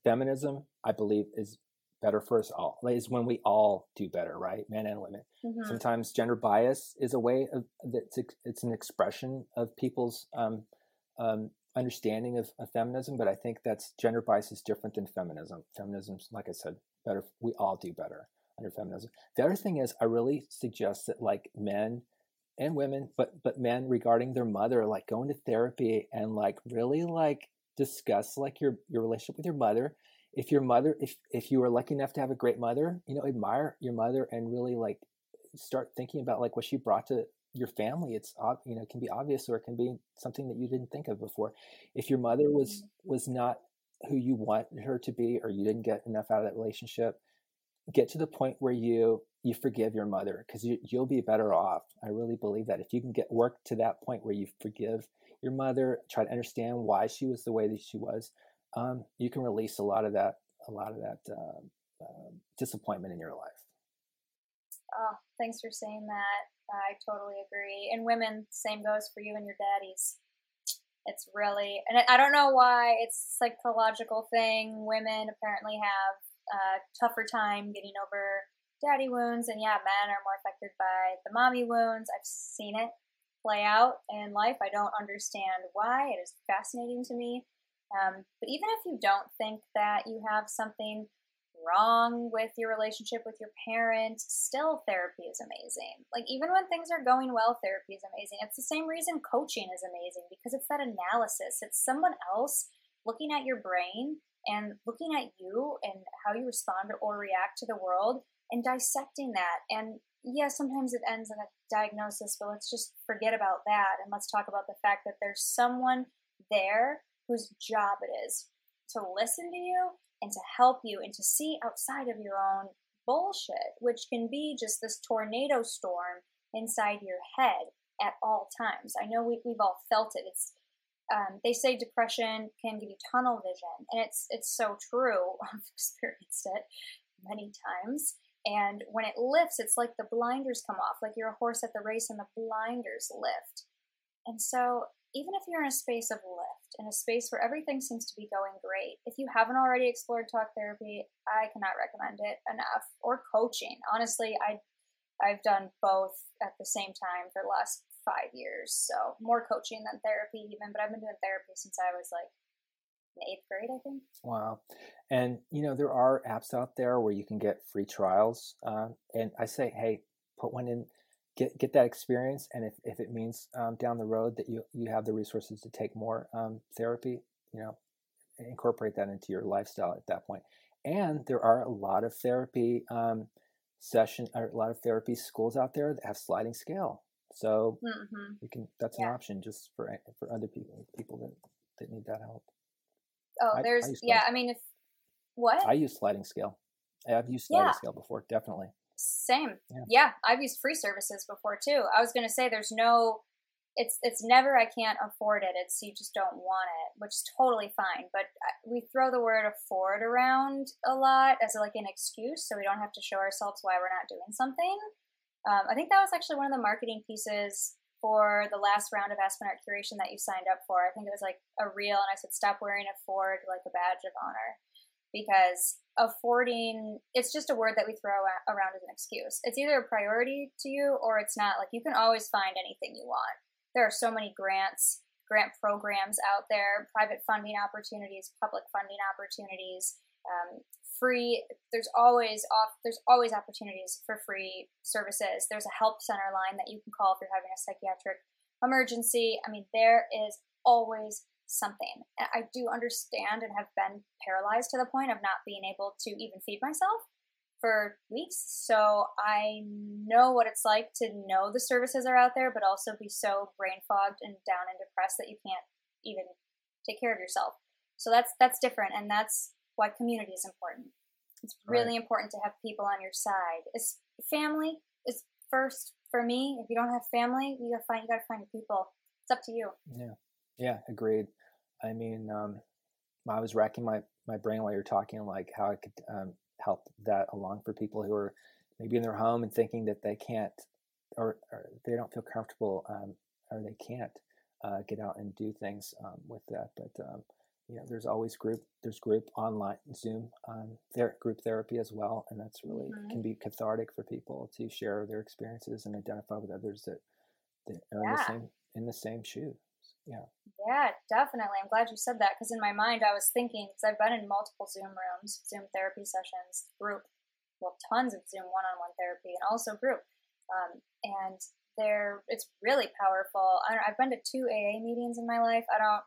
feminism. I believe is better for us all. Like, is when we all do better, right, men and women. Mm-hmm. Sometimes gender bias is a way of that's it's an expression of people's um, um, understanding of, of, feminism, but I think that's gender bias is different than feminism. Feminism's, like I said, better. We all do better under feminism. The other thing is, I really suggest that like men and women, but but men regarding their mother, like going to therapy and like really like discuss like your your relationship with your mother. If your mother, if if you were lucky enough to have a great mother, you know, admire your mother and really like start thinking about like what she brought to your family. It's you know it can be obvious or it can be something that you didn't think of before. If your mother was mm-hmm. was not who you want her to be, or you didn't get enough out of that relationship, get to the point where you you forgive your mother because you, you'll be better off. I really believe that if you can get work to that point where you forgive your mother, try to understand why she was the way that she was, um, you can release a lot of that, a lot of that uh, uh, disappointment in your life. Oh, thanks for saying that. I totally agree. And women, same goes for you and your daddies. It's really, and I don't know why it's psychological thing. Women apparently have a tougher time getting over daddy wounds, and yeah, men are more affected by the mommy wounds. I've seen it play out in life. I don't understand why. It is fascinating to me. Um, but even if you don't think that you have something wrong with your relationship with your parent, still therapy is amazing. Like, even when things are going well, therapy is amazing. It's the same reason coaching is amazing because it's that analysis. It's someone else looking at your brain and looking at you and how you respond or react to the world and dissecting that. And yeah, sometimes it ends in a diagnosis, but let's just forget about that and let's talk about the fact that there's someone there whose job it is to listen to you and to help you and to see outside of your own bullshit, which can be just this tornado storm inside your head at all times. I know we, we've all felt it. It's um, they say depression can give you tunnel vision, and it's it's so true. I've experienced it many times. And when it lifts, it's like the blinders come off, like you're a horse at the race and the blinders lift. And so, even if you're in a space of lift, in a space where everything seems to be going great, if you haven't already explored talk therapy, I cannot recommend it enough. Or coaching. Honestly, I I've done both at the same time for the last five years. So more coaching than therapy, even. But I've been doing therapy since I was like in eighth grade, I think. Wow. And, you know, there are apps out there where you can get free trials. Uh, and I say, hey, put one in, get get that experience. And if, if it means um, down the road that you, you have the resources to take more um, therapy, you know, incorporate that into your lifestyle at that point. And there are a lot of therapy um, session, or a lot of therapy schools out there that have sliding scale. So mm-hmm. you can that's yeah. an option just for for other people people that, that need that help. Oh, I, there's I yeah. I mean, if what I use sliding scale. I've used sliding yeah. scale before, definitely. Same. Yeah. yeah, I've used free services before too. I was going to say there's no it's it's never I can't afford it. It's you just don't want it, which is totally fine. But uh, we throw the word afford around a lot as like an excuse, so we don't have to show ourselves why we're not doing something. Um, I think that was actually one of the marketing pieces for the last round of Aspen Art Curation that you signed up for. I think it was like a reel, and I said, stop wearing afford like a badge of honor. Because affording, it's just a word that we throw around as an excuse. It's either a priority to you or it's not. Like you can always find anything you want. There are so many grants, grant programs out there, private funding opportunities, public funding opportunities. Um, free there's always off there's always opportunities for free services there's a help center line that you can call if you're having a psychiatric emergency i mean there is always something i do understand and have been paralyzed to the point of not being able to even feed myself for weeks so i know what it's like to know the services are out there but also be so brain fogged and down and depressed that you can't even take care of yourself so that's that's different and that's why community is important. It's really right. important to have people on your side. It's family is first for me. If you don't have family, you gotta find you gotta find your people. It's up to you. Yeah, yeah, agreed. I mean, um, I was racking my my brain while you're talking, like how I could um, help that along for people who are maybe in their home and thinking that they can't or, or they don't feel comfortable um, or they can't uh, get out and do things um, with that. But um, you know, there's always group, there's group online, Zoom, um, there, group therapy as well, and that's really mm-hmm. can be cathartic for people to share their experiences and identify with others that, that are yeah. in the same in the same shoes. Yeah. Yeah, definitely. I'm glad you said that because in my mind I was thinking because I've been in multiple Zoom rooms, Zoom therapy sessions, group, well, tons of Zoom one-on-one therapy, and also group, um, and they're it's really powerful. I have been to two AA meetings in my life. I don't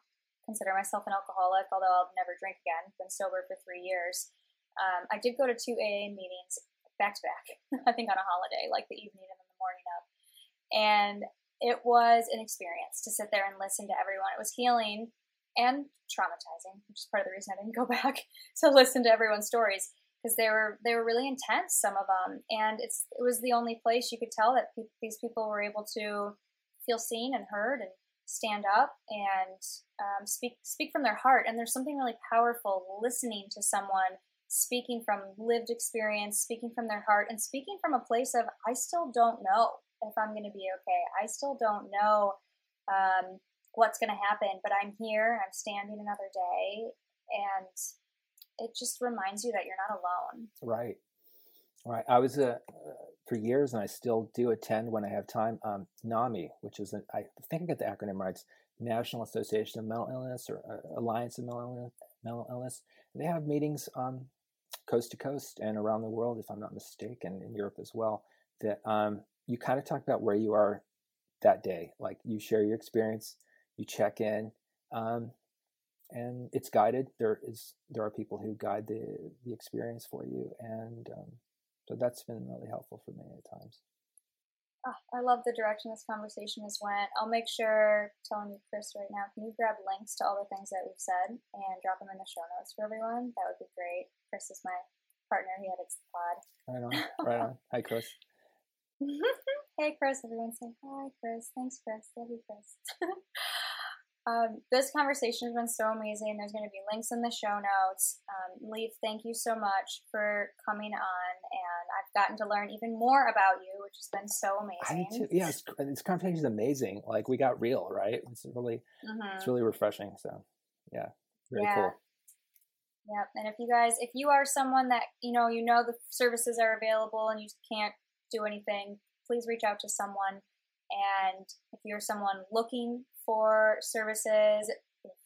consider myself an alcoholic, although I'll never drink again. Been sober for three years. Um, I did go to two AA meetings back to back. I think on a holiday, like the evening and the morning of, and it was an experience to sit there and listen to everyone. It was healing and traumatizing, which is part of the reason I didn't go back to listen to everyone's stories because they were they were really intense, some of them, and it's it was the only place you could tell that pe- these people were able to feel seen and heard and stand up and um, speak speak from their heart. And there's something really powerful listening to someone speaking from lived experience, speaking from their heart, and speaking from a place of I still don't know if I'm going to be okay. I still don't know um, what's going to happen, but I'm here. I'm standing another day, and it just reminds you that you're not alone. Right. Right. I was a for years, and I still do attend when I have time. Um, NAMI, which is an, I think I get the acronym right. National Association of Mental Illness or uh, Alliance of Mental Illness. Mental Illness. They have meetings um, coast to coast and around the world, if I'm not mistaken, in Europe as well. That um, you kind of talk about where you are that day. Like you share your experience, you check in, um, and it's guided. There is there are people who guide the the experience for you, and um, so that's been really helpful for me at times. Oh, I love the direction this conversation has went. I'll make sure, telling you, Chris, right now, can you grab links to all the things that we've said and drop them in the show notes for everyone? That would be great. Chris is my partner. He edits the pod. Right on. Right on. Hi, Chris. hey, Chris. Everyone say hi, Chris. Thanks, Chris. Love you, Chris. Um, this conversation has been so amazing. There's going to be links in the show notes. Um, Leaf, thank you so much for coming on, and I've gotten to learn even more about you, which has been so amazing. I too. Yeah, it's, this conversation is amazing. Like we got real, right? It's really, mm-hmm. it's really refreshing. So, yeah, very yeah. cool. Yep. And if you guys, if you are someone that you know, you know the services are available and you can't do anything, please reach out to someone. And if you're someone looking for services,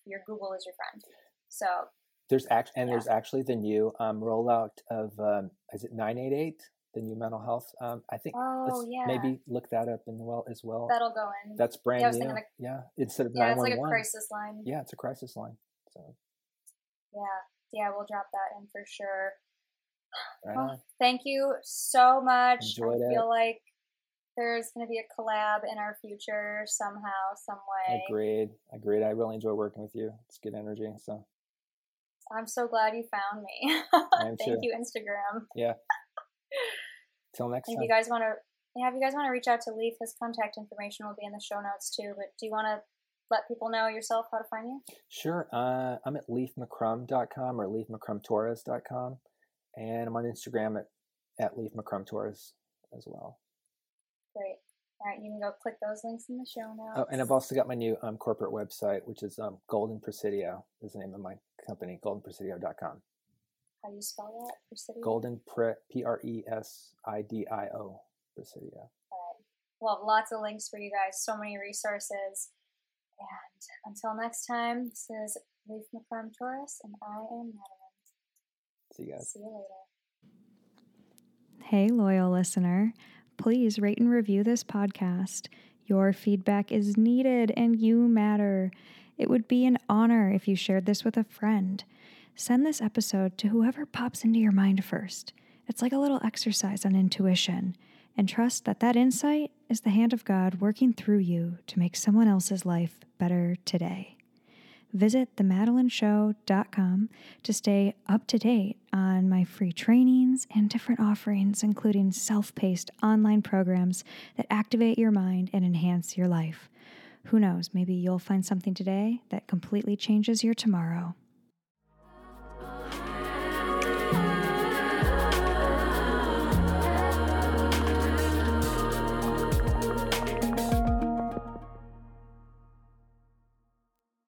your Google is your friend. So there's actually and yeah. there's actually the new um, rollout of um, is it 988 the new mental health um, i think oh, yeah. maybe look that up in well as well. That'll go in. That's brand yeah, new. like, yeah instead of yeah it's like a crisis line. Yeah it's a crisis line so. Yeah. Yeah we'll drop that in for sure right well, thank you so much Enjoyed i feel like there's going to be a collab in our future somehow, some way. Agreed. Agreed. I really enjoy working with you. It's good energy. So I'm so glad you found me. Thank too. you, Instagram. Yeah. Till next if time. If you guys want to, yeah, if you guys want to reach out to Leaf, his contact information will be in the show notes too. But do you want to let people know yourself how to find you? Sure. Uh, I'm at leafmccrum.com or leafmccrumtorres.com. And I'm on Instagram at, at Leaf McCrum Torres as well. Great. All right, you can go click those links in the show notes. Oh, and I've also got my new um, corporate website, which is um, Golden Presidio, is the name of my company, goldenpresidio.com. How do you spell that? Presidio? Golden, P R E S I D I O, Presidio. All right. Well, lots of links for you guys, so many resources. And until next time, this is Leaf McCrum Torres, and I am Madeline. See you guys. See you later. Hey, loyal listener please rate and review this podcast. Your feedback is needed and you matter. It would be an honor if you shared this with a friend. Send this episode to whoever pops into your mind first. It's like a little exercise on intuition, and trust that that insight is the hand of God working through you to make someone else's life better today. Visit themadelineshow.com to stay up to date on my free trainings and different offerings, including self paced online programs that activate your mind and enhance your life. Who knows, maybe you'll find something today that completely changes your tomorrow.